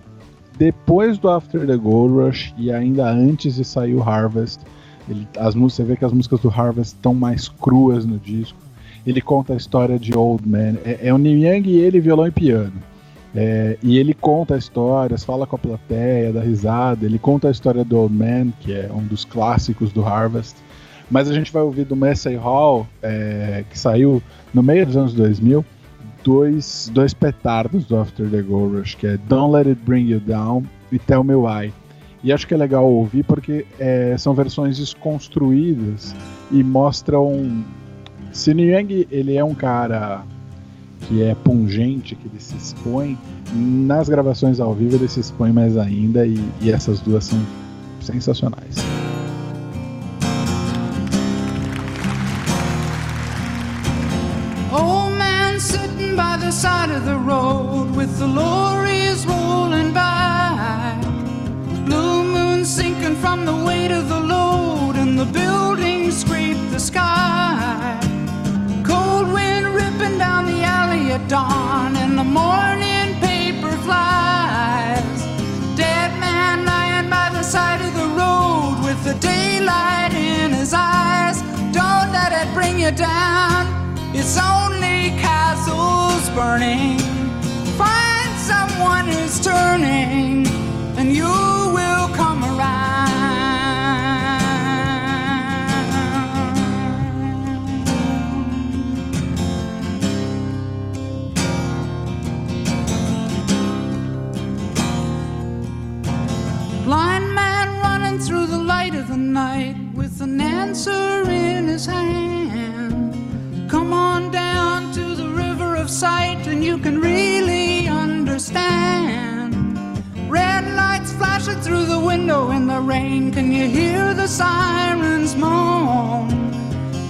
S4: depois do After the Gold Rush e ainda antes de sair o Harvest. Ele, as, você vê que as músicas do Harvest estão mais cruas no disco. Ele conta a história de Old Man. É, é o Neil Young e ele violão e piano. É, e ele conta histórias, fala com a plateia, dá risada. Ele conta a história do Old Man, que é um dos clássicos do Harvest. Mas a gente vai ouvir do Massey Hall, é, que saiu no meio dos anos 2000, dois, dois petardos do After the Gold Rush, que é Don't Let It Bring You Down e Tell Me Why. E acho que é legal ouvir porque é, são versões desconstruídas e mostram. Se Young ele é um cara que é pungente, que ele se expõe, nas gravações ao vivo ele se expõe mais ainda e, e essas duas são sensacionais.
S1: Old man sitting by the side of the road with the lorries dawn, and the morning paper flies. Dead man lying by the side of the road with the daylight in his eyes. Don't let it bring you down. It's only castles burning. Find someone who's turning, and you will night with an answer in his hand. Come on down to the river of sight and you can really understand. Red lights flashing through the window in the rain. Can you hear the sirens moan?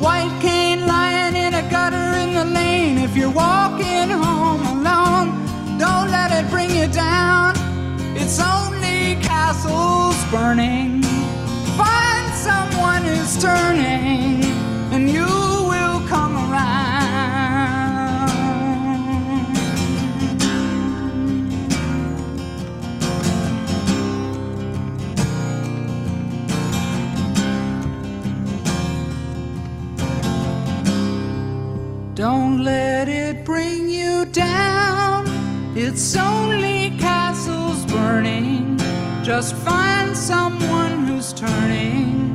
S1: White cane lying in a gutter in the lane. If you're walking home alone, don't let it bring you down. It's only castles burning. Find someone who's turning, and you will come around. Don't let it bring you down. It's only castles burning. Just find someone who's turning,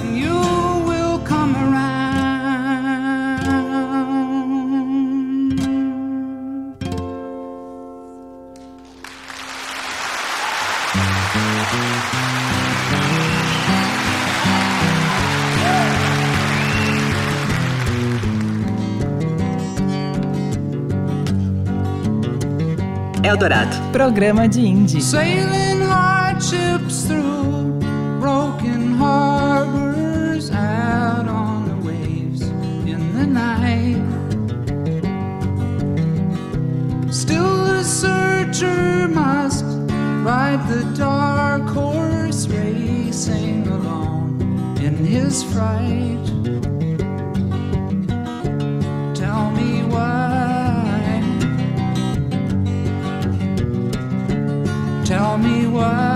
S1: and you will come around.
S2: Eldorado. Programa de Indie.
S1: Sailing hardships through broken harbors out on the waves in the night. Still, the searcher must ride the dark horse racing alone in his fright. Tell me why. Tell me why.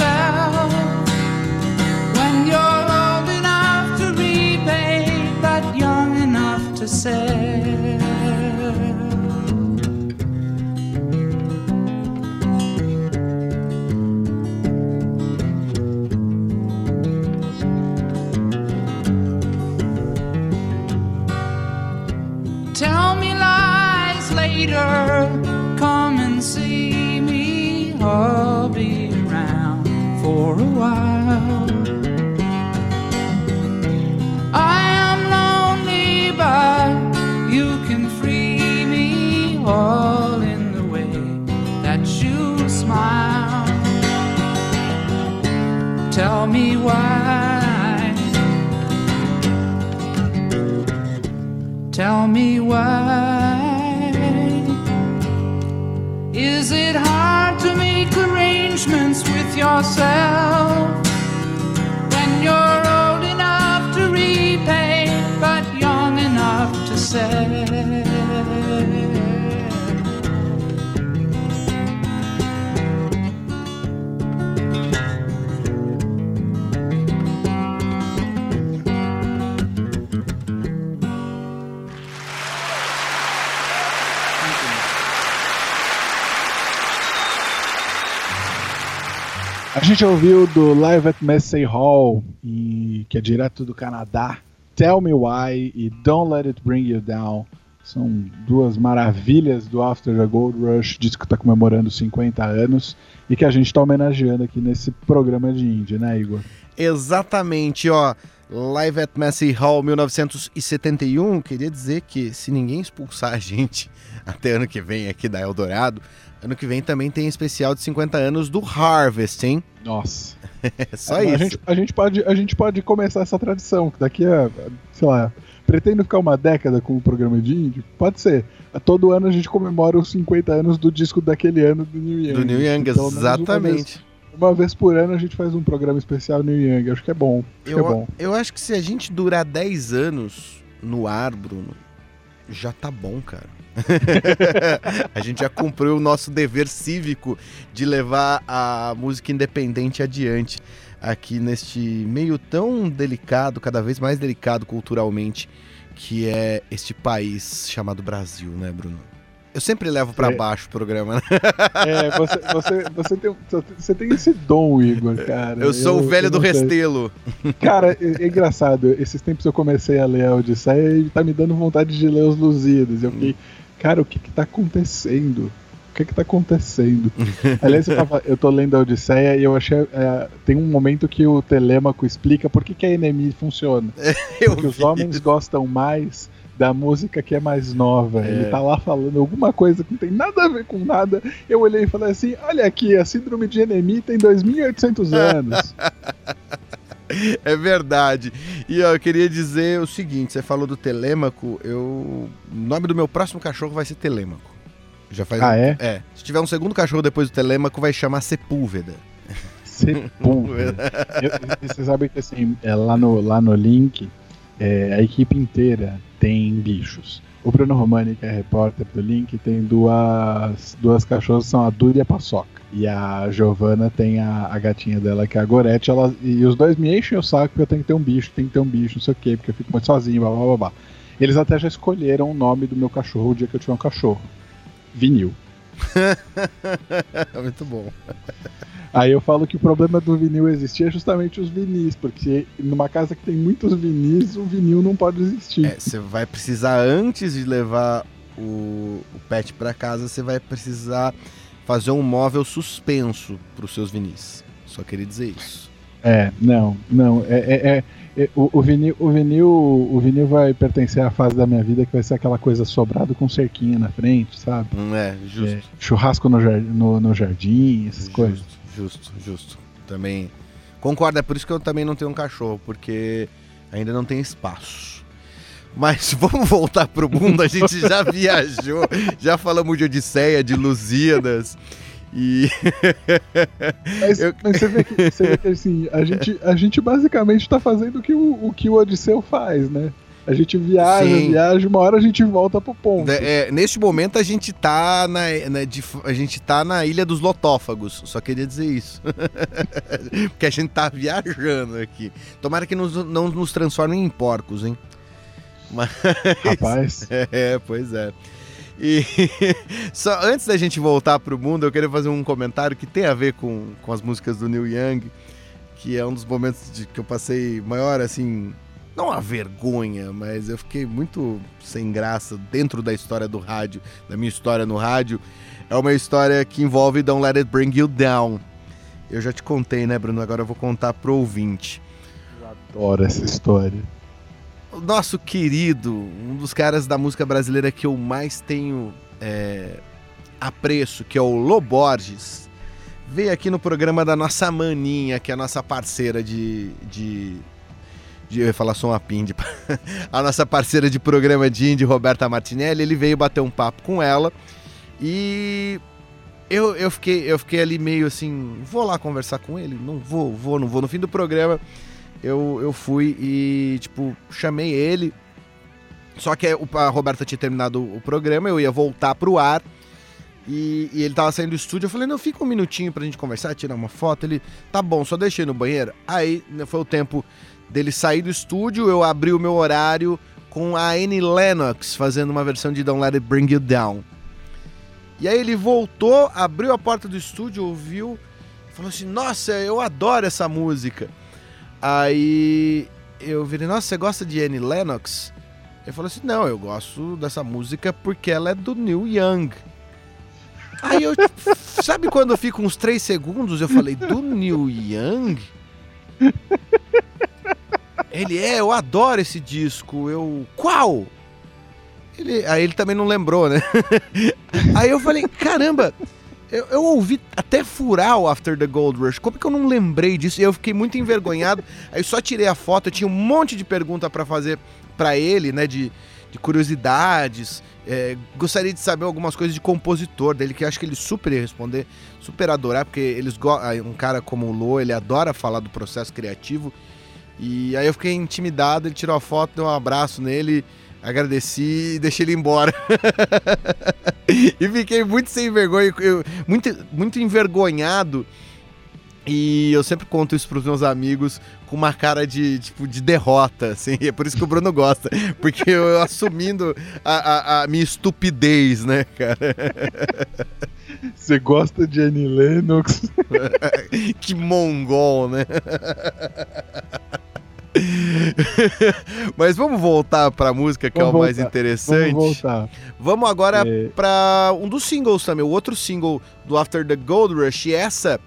S1: With Tell me
S6: why. Is it hard to make arrangements with yourself
S4: gente ouviu do Live at Massey Hall, que é direto do Canadá, Tell Me Why e Don't Let It Bring You Down. São duas maravilhas do After the Gold Rush, disco que está comemorando 50 anos e que a gente está homenageando aqui nesse programa de indie, né, Igor?
S3: Exatamente, ó. Live at Massey Hall 1971. Queria dizer que se ninguém expulsar a gente até ano que vem aqui da Eldorado, ano que vem também tem especial de 50 anos do Harvest, hein?
S4: Nossa.
S3: É só
S4: a,
S3: isso.
S4: gente, a, gente pode, a gente pode começar essa tradição, que daqui a, sei lá, pretendo ficar uma década com o programa de indie? Pode ser. Todo ano a gente comemora os 50 anos do disco daquele ano do New Young.
S3: Do New Young,
S4: Pelo menos uma vez-
S3: exatamente.
S4: Uma vez por ano a gente faz um programa especial New Young. Acho que é bom. Acho é
S3: Eu,
S4: bom.
S3: eu acho que se a gente durar 10 anos no ar, Bruno, já tá bom, cara. a gente já cumpriu o nosso dever cívico de levar a música independente adiante aqui neste meio tão delicado, cada vez mais delicado culturalmente, que é este país chamado Brasil, né, Bruno? Eu sempre levo pra
S4: É.
S3: baixo o programa, né?
S4: É, você, você, você, tem, você tem esse dom, Igor, cara.
S3: Eu sou o velho
S4: eu
S3: do. Restelo.
S4: Cara, é, é engraçado. Esses tempos eu comecei a ler a Odisseia e tá me dando vontade de ler os Lusíadas. Eu fiquei, cara, o que que tá acontecendo? O que que tá acontecendo? Aliás, eu, tava- eu tô lendo a Odisseia e eu achei. é, tem um momento que o Telêmaco explica por que, que a NMI funciona.
S3: Eu
S4: Porque os
S3: vi
S4: homens gostam mais da música que é mais nova.
S3: É.
S4: Ele tá lá falando alguma coisa que não tem nada a ver com nada. Eu olhei e falei assim: olha aqui, a síndrome de NMI tem 2.800 anos.
S3: É verdade. E ó, eu queria dizer o seguinte: você falou do Telêmaco, eu. O nome do meu próximo cachorro vai ser Telêmaco. Já faz.
S4: Ah, é?
S3: É. Se tiver um segundo cachorro depois do Telêmaco, vai chamar Sepúlveda.
S4: Sepúlveda. Eu- Você sabe que assim, é, lá, no, lá no link, é, a equipe inteira tem bichos. O Bruno Romani, que é repórter do link, tem duas, duas cachorras, são a Duda e a Paçoca. E a Giovana tem a, a gatinha dela, que é a Gorete. Ela, e os dois me enchem o saco porque eu tenho que ter um bicho, tem que ter um bicho, não sei o quê, porque eu fico muito sozinho, blá blá blá blá. Eles até já escolheram o nome do meu cachorro o dia que eu tiver um cachorro. Vinil.
S3: Muito bom.
S4: Aí eu falo que o problema do vinil existir é justamente os vinis, porque numa casa que tem muitos vinis, o vinil não pode existir.
S3: É, você vai precisar, antes de levar o, o pet pra casa, você vai precisar fazer um móvel suspenso pros seus vinis. Só queria dizer isso.
S4: É, não, não. É, é- é- é- o, o vinil, o, vinil, o vinil vai pertencer à fase da minha vida que vai ser aquela coisa sobrado com cerquinha na frente, sabe?
S3: Hum, É, justo.
S4: É, churrasco no, no, no jardim, essas coisas.
S3: Justo, justo, justo. Também concordo, é por isso que eu também não tenho um cachorro, porque ainda não tem espaço. Mas vamos voltar pro mundo, a gente já viajou, já falamos de Odisseia, de Lusíadas. E
S4: Mas,
S3: Eu-
S4: mas você, vê que, você vê que assim, a gente, a gente basicamente tá fazendo o que o, o que o Odisseu faz, né? A gente viaja,
S3: Sim.
S4: viaja, uma hora a gente volta pro ponto.
S3: é, neste momento a gente tá na, na- de- a gente tá na ilha dos lotófagos, só queria dizer isso. Porque a gente tá viajando aqui. Tomara que nos- não nos transformem em porcos, hein? Mas
S4: Rapaz.
S3: É, pois é. E só antes da gente voltar pro mundo, eu queria fazer um comentário que tem a ver com, com as músicas do Neil Young, que é um dos momentos de, que eu passei maior, assim, não a vergonha, mas eu fiquei muito sem graça dentro da história do rádio, da minha história no rádio. É uma história que envolve Don't Let It Bring You Down. Eu já te contei, né, Bruno? Agora eu vou contar pro ouvinte.
S4: Adoro essa história.
S3: O nosso querido, um dos caras da música brasileira que eu mais tenho é, apreço, que é o Loborges, veio aqui no programa da nossa maninha, que é a nossa parceira de, de, de eu ia falar som a Pindi, a nossa parceira de programa de indie, Roberta Martinelli, ele veio bater um papo com ela e eu, eu, fiquei, eu fiquei ali meio assim, vou lá conversar com ele, não vou, vou, não vou. No fim do programa eu, eu fui e, tipo, chamei ele, só que a Roberta tinha terminado o programa, eu ia voltar pro ar. E, e ele tava saindo do estúdio, eu falei, não, fica um minutinho pra gente conversar, tirar uma foto. Ele, tá bom, só deixei no banheiro. Aí né, foi o tempo dele sair do estúdio, eu abri o meu horário com a Annie Lennox fazendo uma versão de Don't Let It Bring You Down. E aí ele voltou, abriu a porta do estúdio, ouviu, falou assim, nossa, eu adoro essa música. Aí eu virei, nossa, você gosta de Annie Lennox? Ele falou assim, não, eu gosto dessa música porque ela é do Neil Young. Aí eu, sabe quando eu fico uns três segundos, eu falei, do Neil Young? Ele é, eu adoro esse disco. Eu, qual? Ele, aí ele também não lembrou, né? aí eu falei, caramba, eu, eu ouvi até furar o After the Gold Rush. Como que eu não lembrei disso? E eu fiquei muito envergonhado. Aí só tirei a foto, eu tinha um monte de pergunta pra fazer pra ele, né? De, de curiosidades. É, gostaria de saber algumas coisas de compositor dele, que eu acho que ele super ia responder, super adorar, porque eles um cara como o Lô, ele adora falar do processo criativo. E aí eu fiquei intimidado, ele tirou a foto, deu um abraço nele, agradeci e deixei ele embora. e fiquei muito sem vergonha, eu- muito, muito envergonhado. E eu sempre conto isso pros meus amigos com uma cara de, tipo, de derrota, assim. É por isso que o Bruno gosta. Porque eu assumindo a, a- a minha estupidez, né, cara?
S4: Você gosta de Annie Lennox?
S3: que mongol, né? Mas vamos voltar pra música que é o
S4: Vamos
S3: mais
S4: voltar,
S3: interessante.
S4: Vamos voltar.
S3: Vamos agora
S4: É.
S3: pra um dos singles também, o outro single do After the Gold Rush. E essa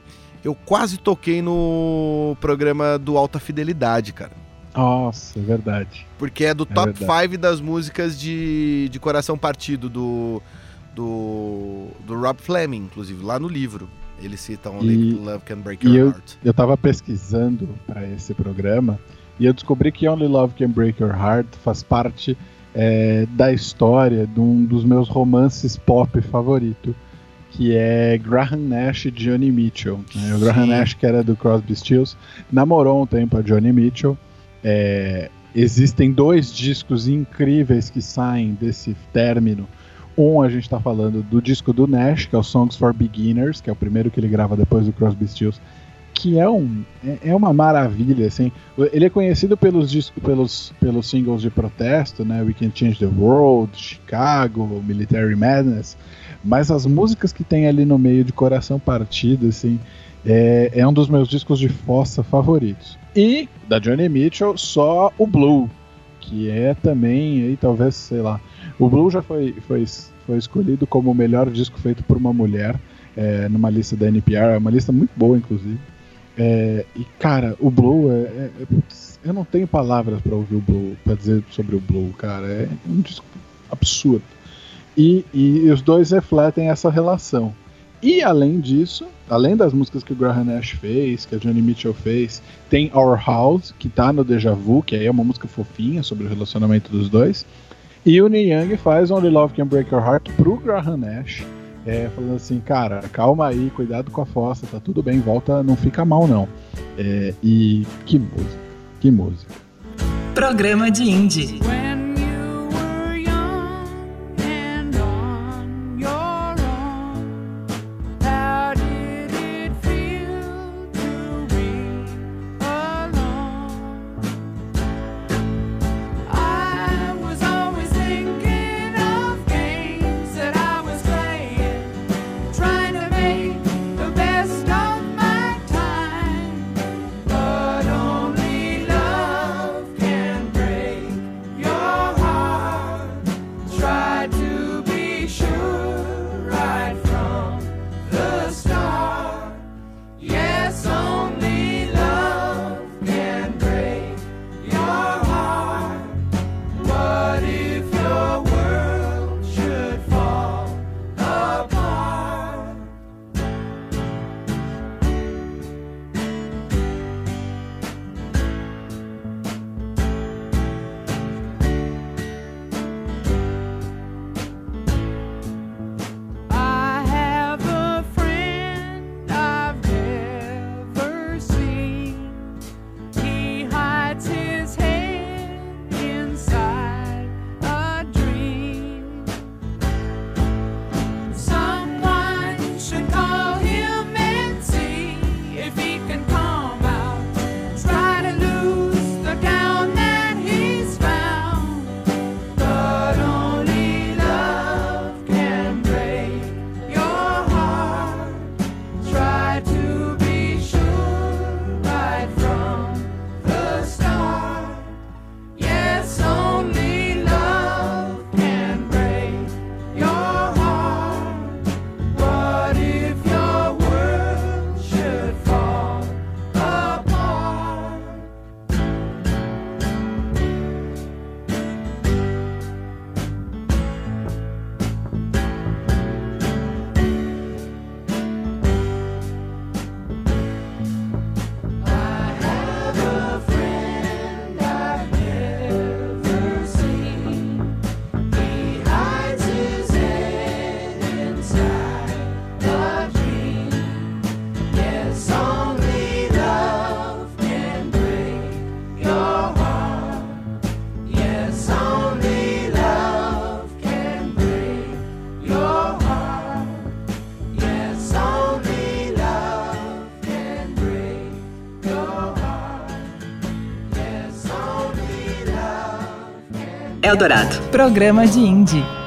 S3: eu quase toquei no programa do Alta Fidelidade, cara.
S4: Nossa, é verdade.
S3: Porque é do top
S4: verdade.
S3: 5 das músicas de, de Coração Partido do, do, do Rob Fleming, inclusive, lá no livro. Eles citam
S4: E-
S3: Love Can Break Your
S4: eu-
S3: Heart.
S4: Eu tava pesquisando para esse programa e eu descobri que Only Love Can Break Your Heart faz parte é, da história de um dos meus romances pop favorito, que é Graham Nash e Johnny Mitchell. né? O Graham. Nash, que era do Crosby Stills, namorou um tempo a Johnny Mitchell. É, existem dois discos incríveis que saem desse término. Um, a gente tá falando do disco do Nash, que é o Songs for Beginners, que é o primeiro que ele grava depois do Crosby Stills, que é, um, é, é uma maravilha, assim. Ele é conhecido pelos discos, pelos, pelos singles de protesto, né? We Can Change the World, Chicago, Military Madness, mas as músicas que tem ali no meio de Coração Partido, assim, é, é um dos meus discos de fossa favoritos. E, da Johnny Mitchell, só o Blue, que é também, aí talvez, sei lá, o Blue já foi, foi, foi escolhido como o melhor disco feito por uma mulher é, numa lista da NPR, é uma lista muito boa, inclusive. É, e cara, o Blue é, é- é- putz, eu não tenho palavras pra ouvir o Blue, pra dizer sobre o Blue, cara. É um disco absurdo. E, e os dois refletem essa relação. E além disso, além das músicas que o Graham Nash fez, que a Johnny Mitchell fez, tem Our House, que tá no Deja Vu, que aí é uma música fofinha sobre o relacionamento dos dois. E o Neil Young faz Only Love Can Break Your Heart pro Graham Nash, é, falando assim, cara, calma aí, cuidado com a fossa, tá tudo bem, volta, não fica mal não. É, e que música, que música.
S1: Programa de Indie. Eldorado. Programa de Indie.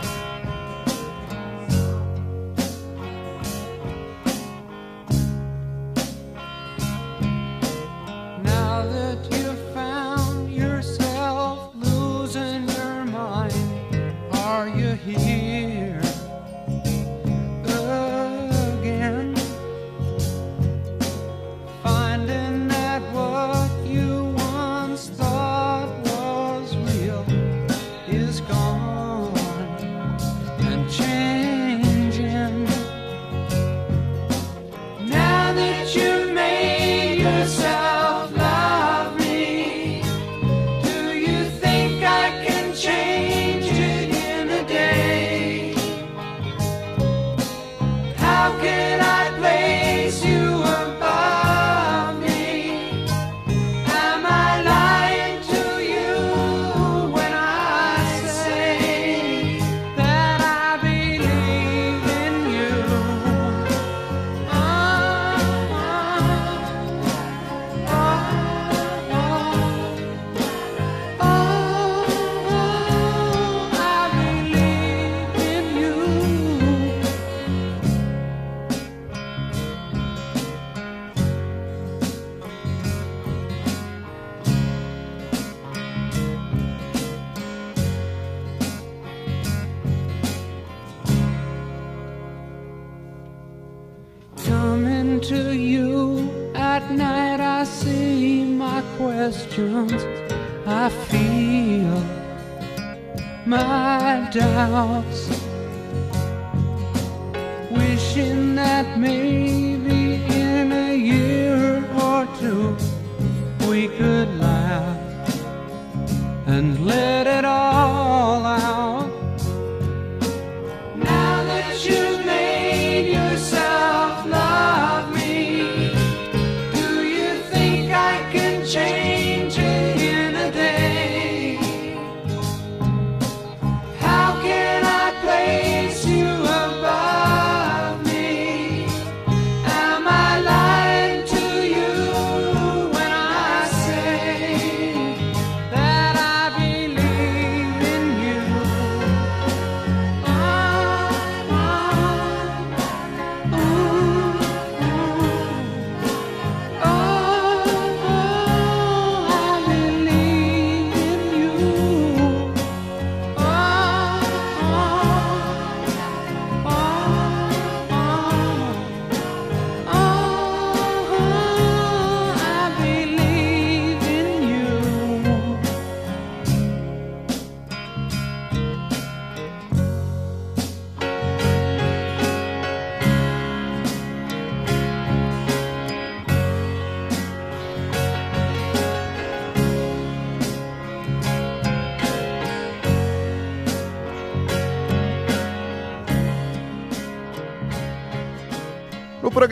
S6: That you've made yourself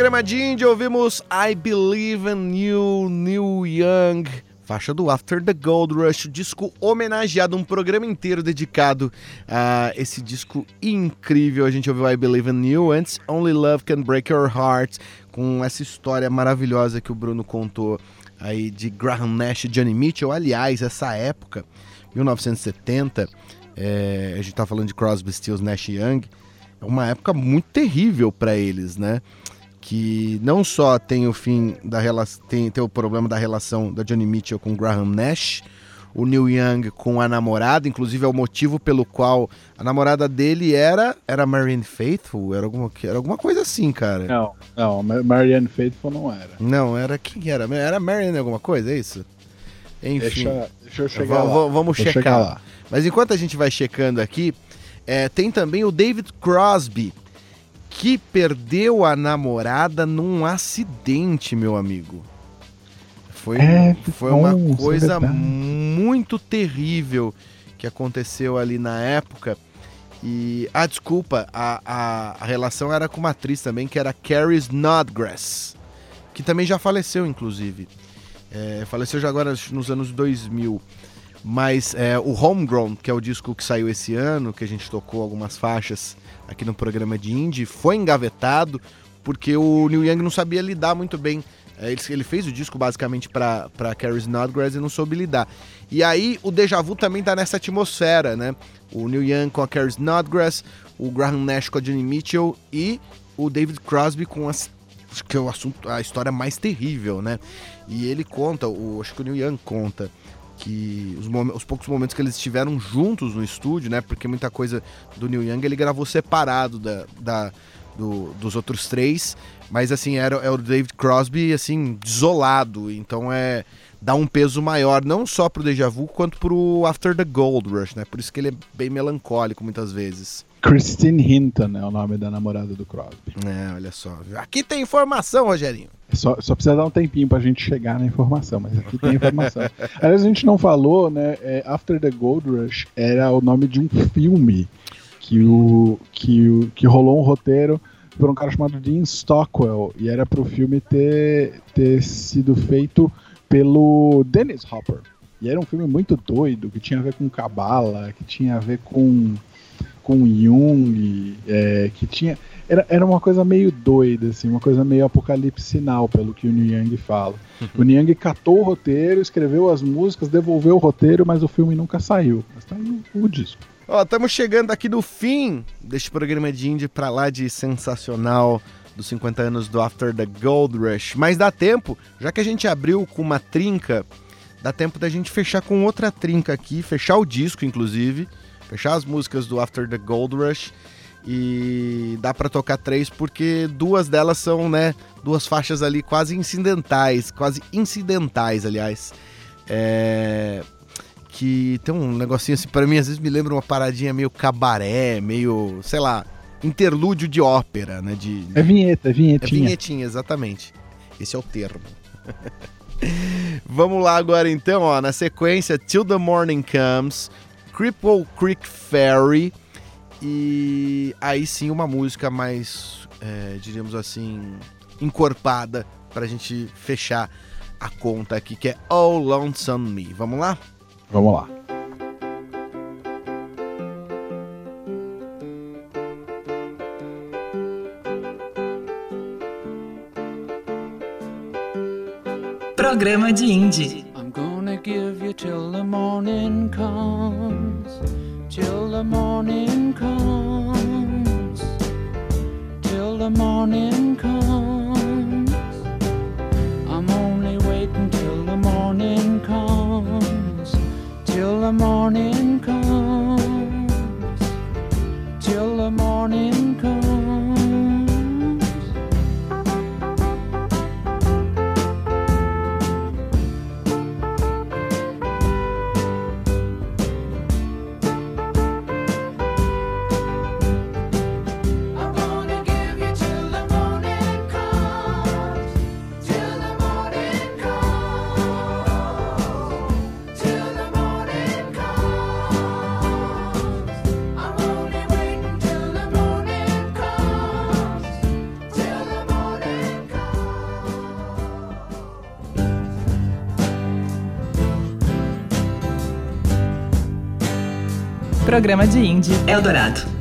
S3: programa Indie ouvimos I Believe in You, Neil Young, faixa do After the Gold Rush, disco homenageado, um programa inteiro dedicado a esse disco incrível. A gente ouviu I Believe in You, antes Only Love Can Break Your Heart, com essa história maravilhosa que o Bruno contou aí de Graham Nash e Johnny Mitchell. Aliás, essa época, 1970, é, a gente tá falando de Crosby, Stills, Nash Young, é uma época muito terrível para eles, né? Que não só tem o fim da relação, tem, tem o problema da relação da Johnny Mitchell com Graham Nash, o Neil Young com a namorada, inclusive é o motivo pelo qual a namorada dele era era Marianne Faithful, era alguma, era alguma coisa assim, cara.
S4: Não, não, Ma- Marianne Faithful não era.
S3: Não, era quem era? Era Marianne alguma coisa, é isso? Enfim.
S4: Deixa, deixa eu chegar
S3: Vamos-
S4: lá.
S3: vamos- checar.
S4: chegar lá.
S3: Mas enquanto a gente vai checando aqui, é, tem também o David Crosby, que perdeu a namorada num acidente, meu amigo. Foi,
S4: É,
S3: foi uma
S4: nossa, é
S3: coisa
S4: verdade.
S3: muito terrível que aconteceu ali na época. E. Ah, desculpa, a, a, a relação era com uma atriz também, que era Carrie Snodgrass, que também já faleceu, inclusive. É, faleceu já agora nos anos 2000. Mas é, o Homegrown, que é o disco que saiu esse ano, que a gente tocou algumas faixas aqui no programa de indie, foi engavetado porque o Neil Young não sabia lidar muito bem É, Ele, ele fez o disco basicamente pra Carrie Snodgrass e não soube lidar. E aí o Deja Vu também tá nessa atmosfera, né? O Neil Young com a Carrie Snodgrass, o Graham Nash com a Johnny Mitchell e o David Crosby com as, que é o assunto, a história mais terrível, né? E ele conta, o, acho que o Neil Young conta que os, os poucos momentos que eles estiveram juntos no estúdio, né? Porque muita coisa do Neil Young ele gravou separado da, da- do- dos outros três, mas assim era é o David Crosby assim desolado, então é dá um peso maior não só pro Deja Vu quanto pro After the Gold Rush, né? Por isso que ele é bem melancólico muitas vezes.
S4: Christine Hinton é o nome da namorada do Crosby.
S3: É, olha só. Aqui tem informação, Rogerinho.
S4: Só, só precisa dar um tempinho pra gente chegar na informação, mas aqui tem informação. Aliás, a gente não falou, né? é, After the Gold Rush era o nome de um filme que, o, que, o, que rolou um roteiro por um cara chamado Dean Stockwell. E era pro filme ter, ter sido feito pelo Dennis Hopper. E era um filme muito doido, que tinha a ver com Kabbalah, que tinha a ver com, com Jung, é, que tinha. Era, era uma coisa meio doida, assim, uma coisa meio apocalipse sinal, pelo que o Young fala. O Neil Young catou o roteiro, escreveu as músicas, devolveu o roteiro, mas o filme nunca saiu. Mas tá aí o, o disco.
S3: Ó, estamos chegando aqui no fim deste programa de indie pra lá de sensacional dos 50 anos do After the Gold Rush. Mas dá tempo, já que a gente abriu com uma trinca, dá tempo da gente fechar com outra trinca aqui, fechar o disco, inclusive, fechar as músicas do After the Gold Rush. E dá pra tocar três porque duas delas são, né, duas faixas ali quase incidentais, quase incidentais, aliás. É, que tem um negocinho assim, pra mim às vezes me lembra uma paradinha meio cabaré, meio, sei lá, interlúdio de ópera, né? De,
S4: É vinheta, é
S3: é
S4: vinhetinha.
S3: vinhetinha, exatamente. Esse é o termo. Vamos lá agora então, ó, na sequência, Till the Morning Comes, Cripple Creek Ferry e aí sim uma música mais, é, diríamos assim, encorpada pra gente fechar a conta aqui, que é All Lonesome Me. Vamos lá?
S4: Vamos lá.
S1: Programa de indie. Programa de indie Eldorado.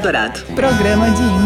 S1: Eldorado. Programa de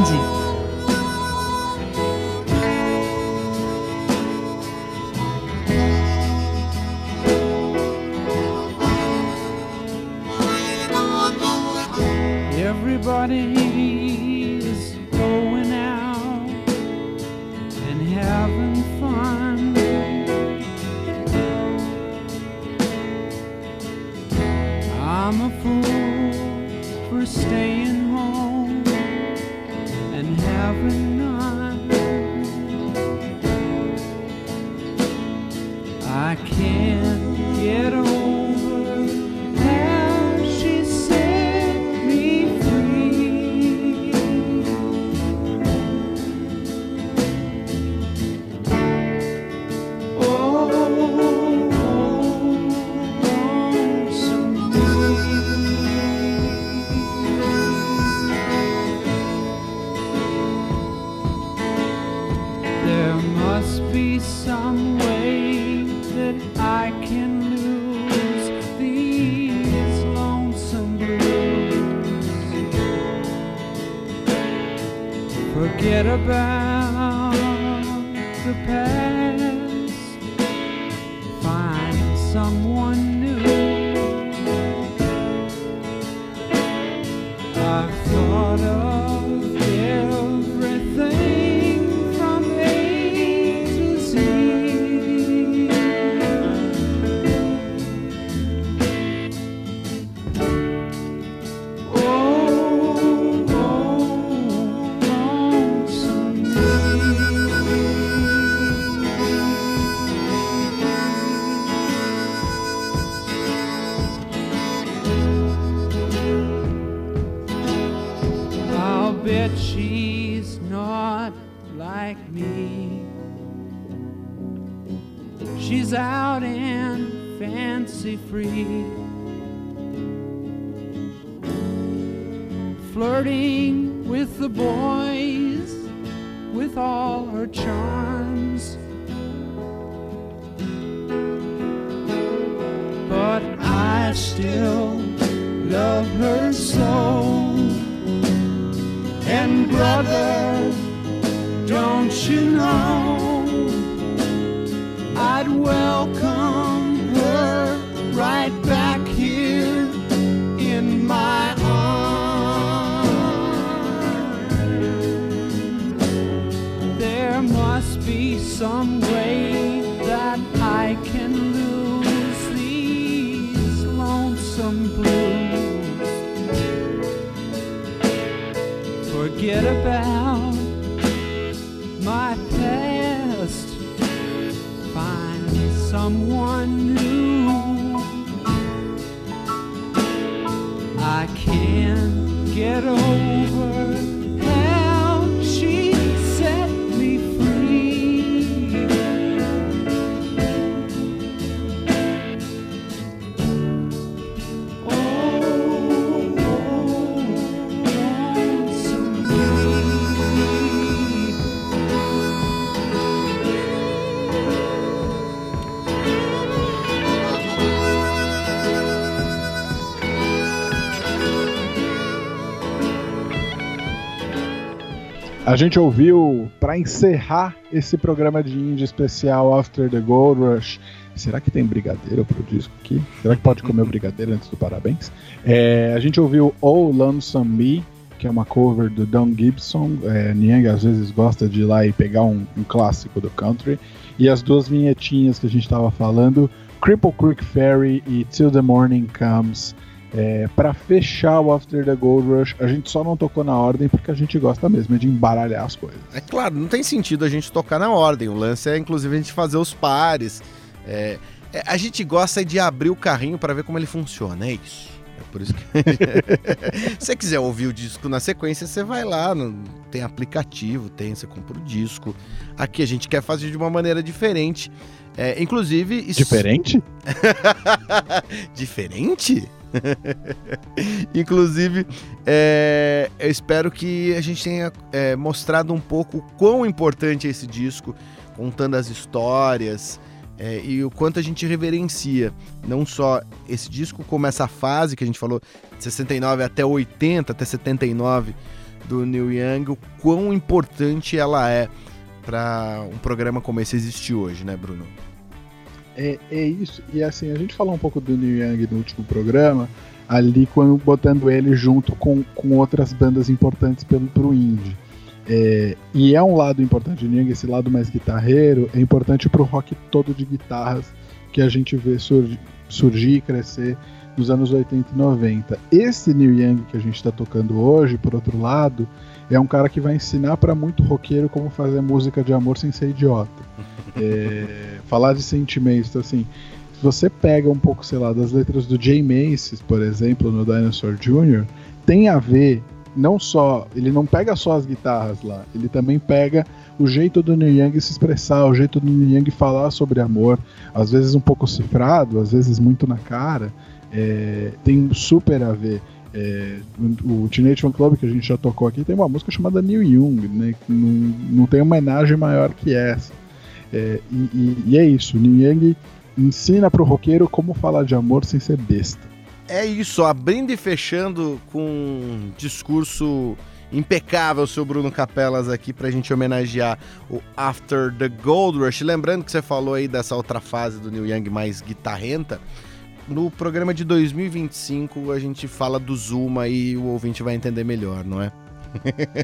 S1: be some way that I can lose these lonesome blues. Forget about A
S4: gente ouviu, pra encerrar esse programa de indie especial After the Gold Rush. Será que tem brigadeiro pro disco aqui? Será que pode comer o brigadeiro antes do parabéns? É, a gente ouviu Oh Lonesome Me, que é uma cover do Don Gibson. É, Niang às vezes gosta de ir lá e pegar um, um clássico do country. E as duas vinhetinhas que a gente estava falando, Cripple Creek Ferry e Till the Morning Comes. É, para fechar o After the Gold Rush, a gente só não tocou na ordem porque a gente gosta mesmo de embaralhar as coisas.
S3: É claro, não tem sentido a gente tocar na ordem. O lance é, inclusive, a gente fazer os pares. É, é, a gente gosta de abrir o carrinho para ver como ele funciona, é isso. É por isso que. Se você quiser ouvir o disco na sequência, você vai lá, no- tem aplicativo, tem, você compra o disco. Aqui a gente quer fazer de uma maneira diferente. É, inclusive. isso-
S4: Diferente?
S3: Diferente? Inclusive, é, eu espero que a gente tenha é, mostrado um pouco o quão importante é esse disco, contando as histórias é, e o quanto a gente reverencia não só esse disco, como essa fase que a gente falou, de 69 até 80, até 79 do Neil Young, o quão importante ela é para um programa como esse existir hoje, né, Bruno?
S4: É, é isso. E assim, a gente falou um pouco do Neil Young no último programa, ali quando botando ele junto com, com outras bandas importantes pelo, pro indie. É, e é um lado importante do Young, esse lado mais guitarreiro, é importante pro rock todo de guitarras que a gente vê surgir, surgir e crescer nos anos 80 e 90. Esse Neil Young que a gente está tocando hoje, por outro lado, é um cara que vai ensinar pra muito roqueiro como fazer música de amor sem ser idiota. É, falar de sentimentos, então, assim, se você pega um pouco, sei lá, das letras do Jay Macy's, por exemplo, no Dinosaur Jr., tem a ver, não só, ele não pega só as guitarras lá, ele também pega o jeito do Neil Young se expressar, o jeito do Neil Young falar sobre amor, às vezes um pouco cifrado, às vezes muito na cara, é, tem super a ver. É, o Teenage Fan Club que a gente já tocou aqui tem uma música chamada Neil Young, né? Não, não tem homenagem maior que essa. É, e, e- e é isso, Neil Young ensina pro roqueiro como falar de amor sem ser besta.
S3: É isso, abrindo e fechando com um discurso impecável, seu Bruno Capelas, aqui pra gente homenagear o After the Gold Rush. Lembrando que você falou aí dessa outra fase do Neil Young mais guitarrenta. No programa de 2025 a gente fala do Zuma e o ouvinte vai entender melhor, não é?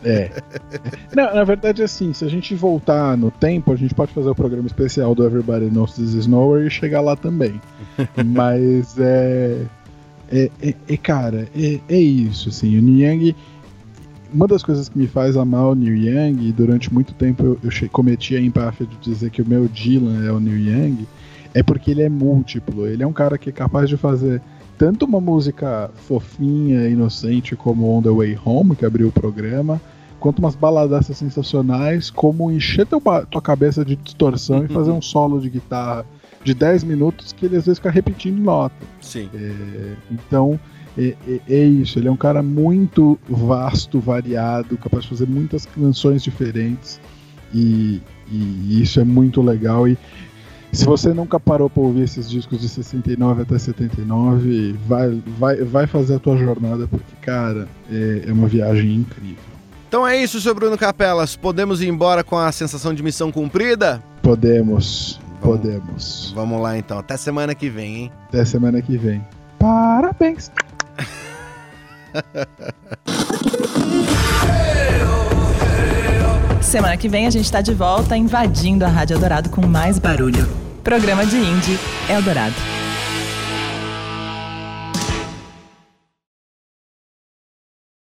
S4: É. Não, na verdade, assim, se a gente voltar no tempo, a gente pode fazer o programa especial do Everybody Knows This Is Nowhere e chegar lá também. Mas é. É, é- é, cara, é, é isso, assim. O Neil Young. Uma das coisas que me faz amar o Neil Young, e durante muito tempo eu, eu cometi a empáfia de dizer que o meu Dylan é o Neil Young, é porque ele é múltiplo. Ele é um cara que é capaz de fazer tanto uma música fofinha, inocente, como On the Way Home, que abriu o programa, quanto umas baladaças sensacionais, como encher teu tua cabeça de distorção e fazer um solo de guitarra de 10 minutos que ele às vezes fica repetindo nota.
S3: Sim.
S4: Então, é, é- é isso. Ele é um cara muito vasto, variado, capaz de fazer muitas canções diferentes. E, e isso é muito legal. E se você nunca parou para ouvir esses discos de 69 até 79, vai, vai, vai fazer a tua jornada, porque, cara, é, é uma viagem incrível.
S3: Então é isso, seu Bruno Capelas. Podemos ir embora com a sensação de missão cumprida?
S4: Podemos,
S3: Vamos.
S4: podemos.
S3: Vamos lá então. Até semana que vem, hein?
S4: Até semana que vem. Parabéns!
S1: Semana que vem a gente tá de volta invadindo a Rádio Eldorado com mais barulho. Programa de Indie Eldorado.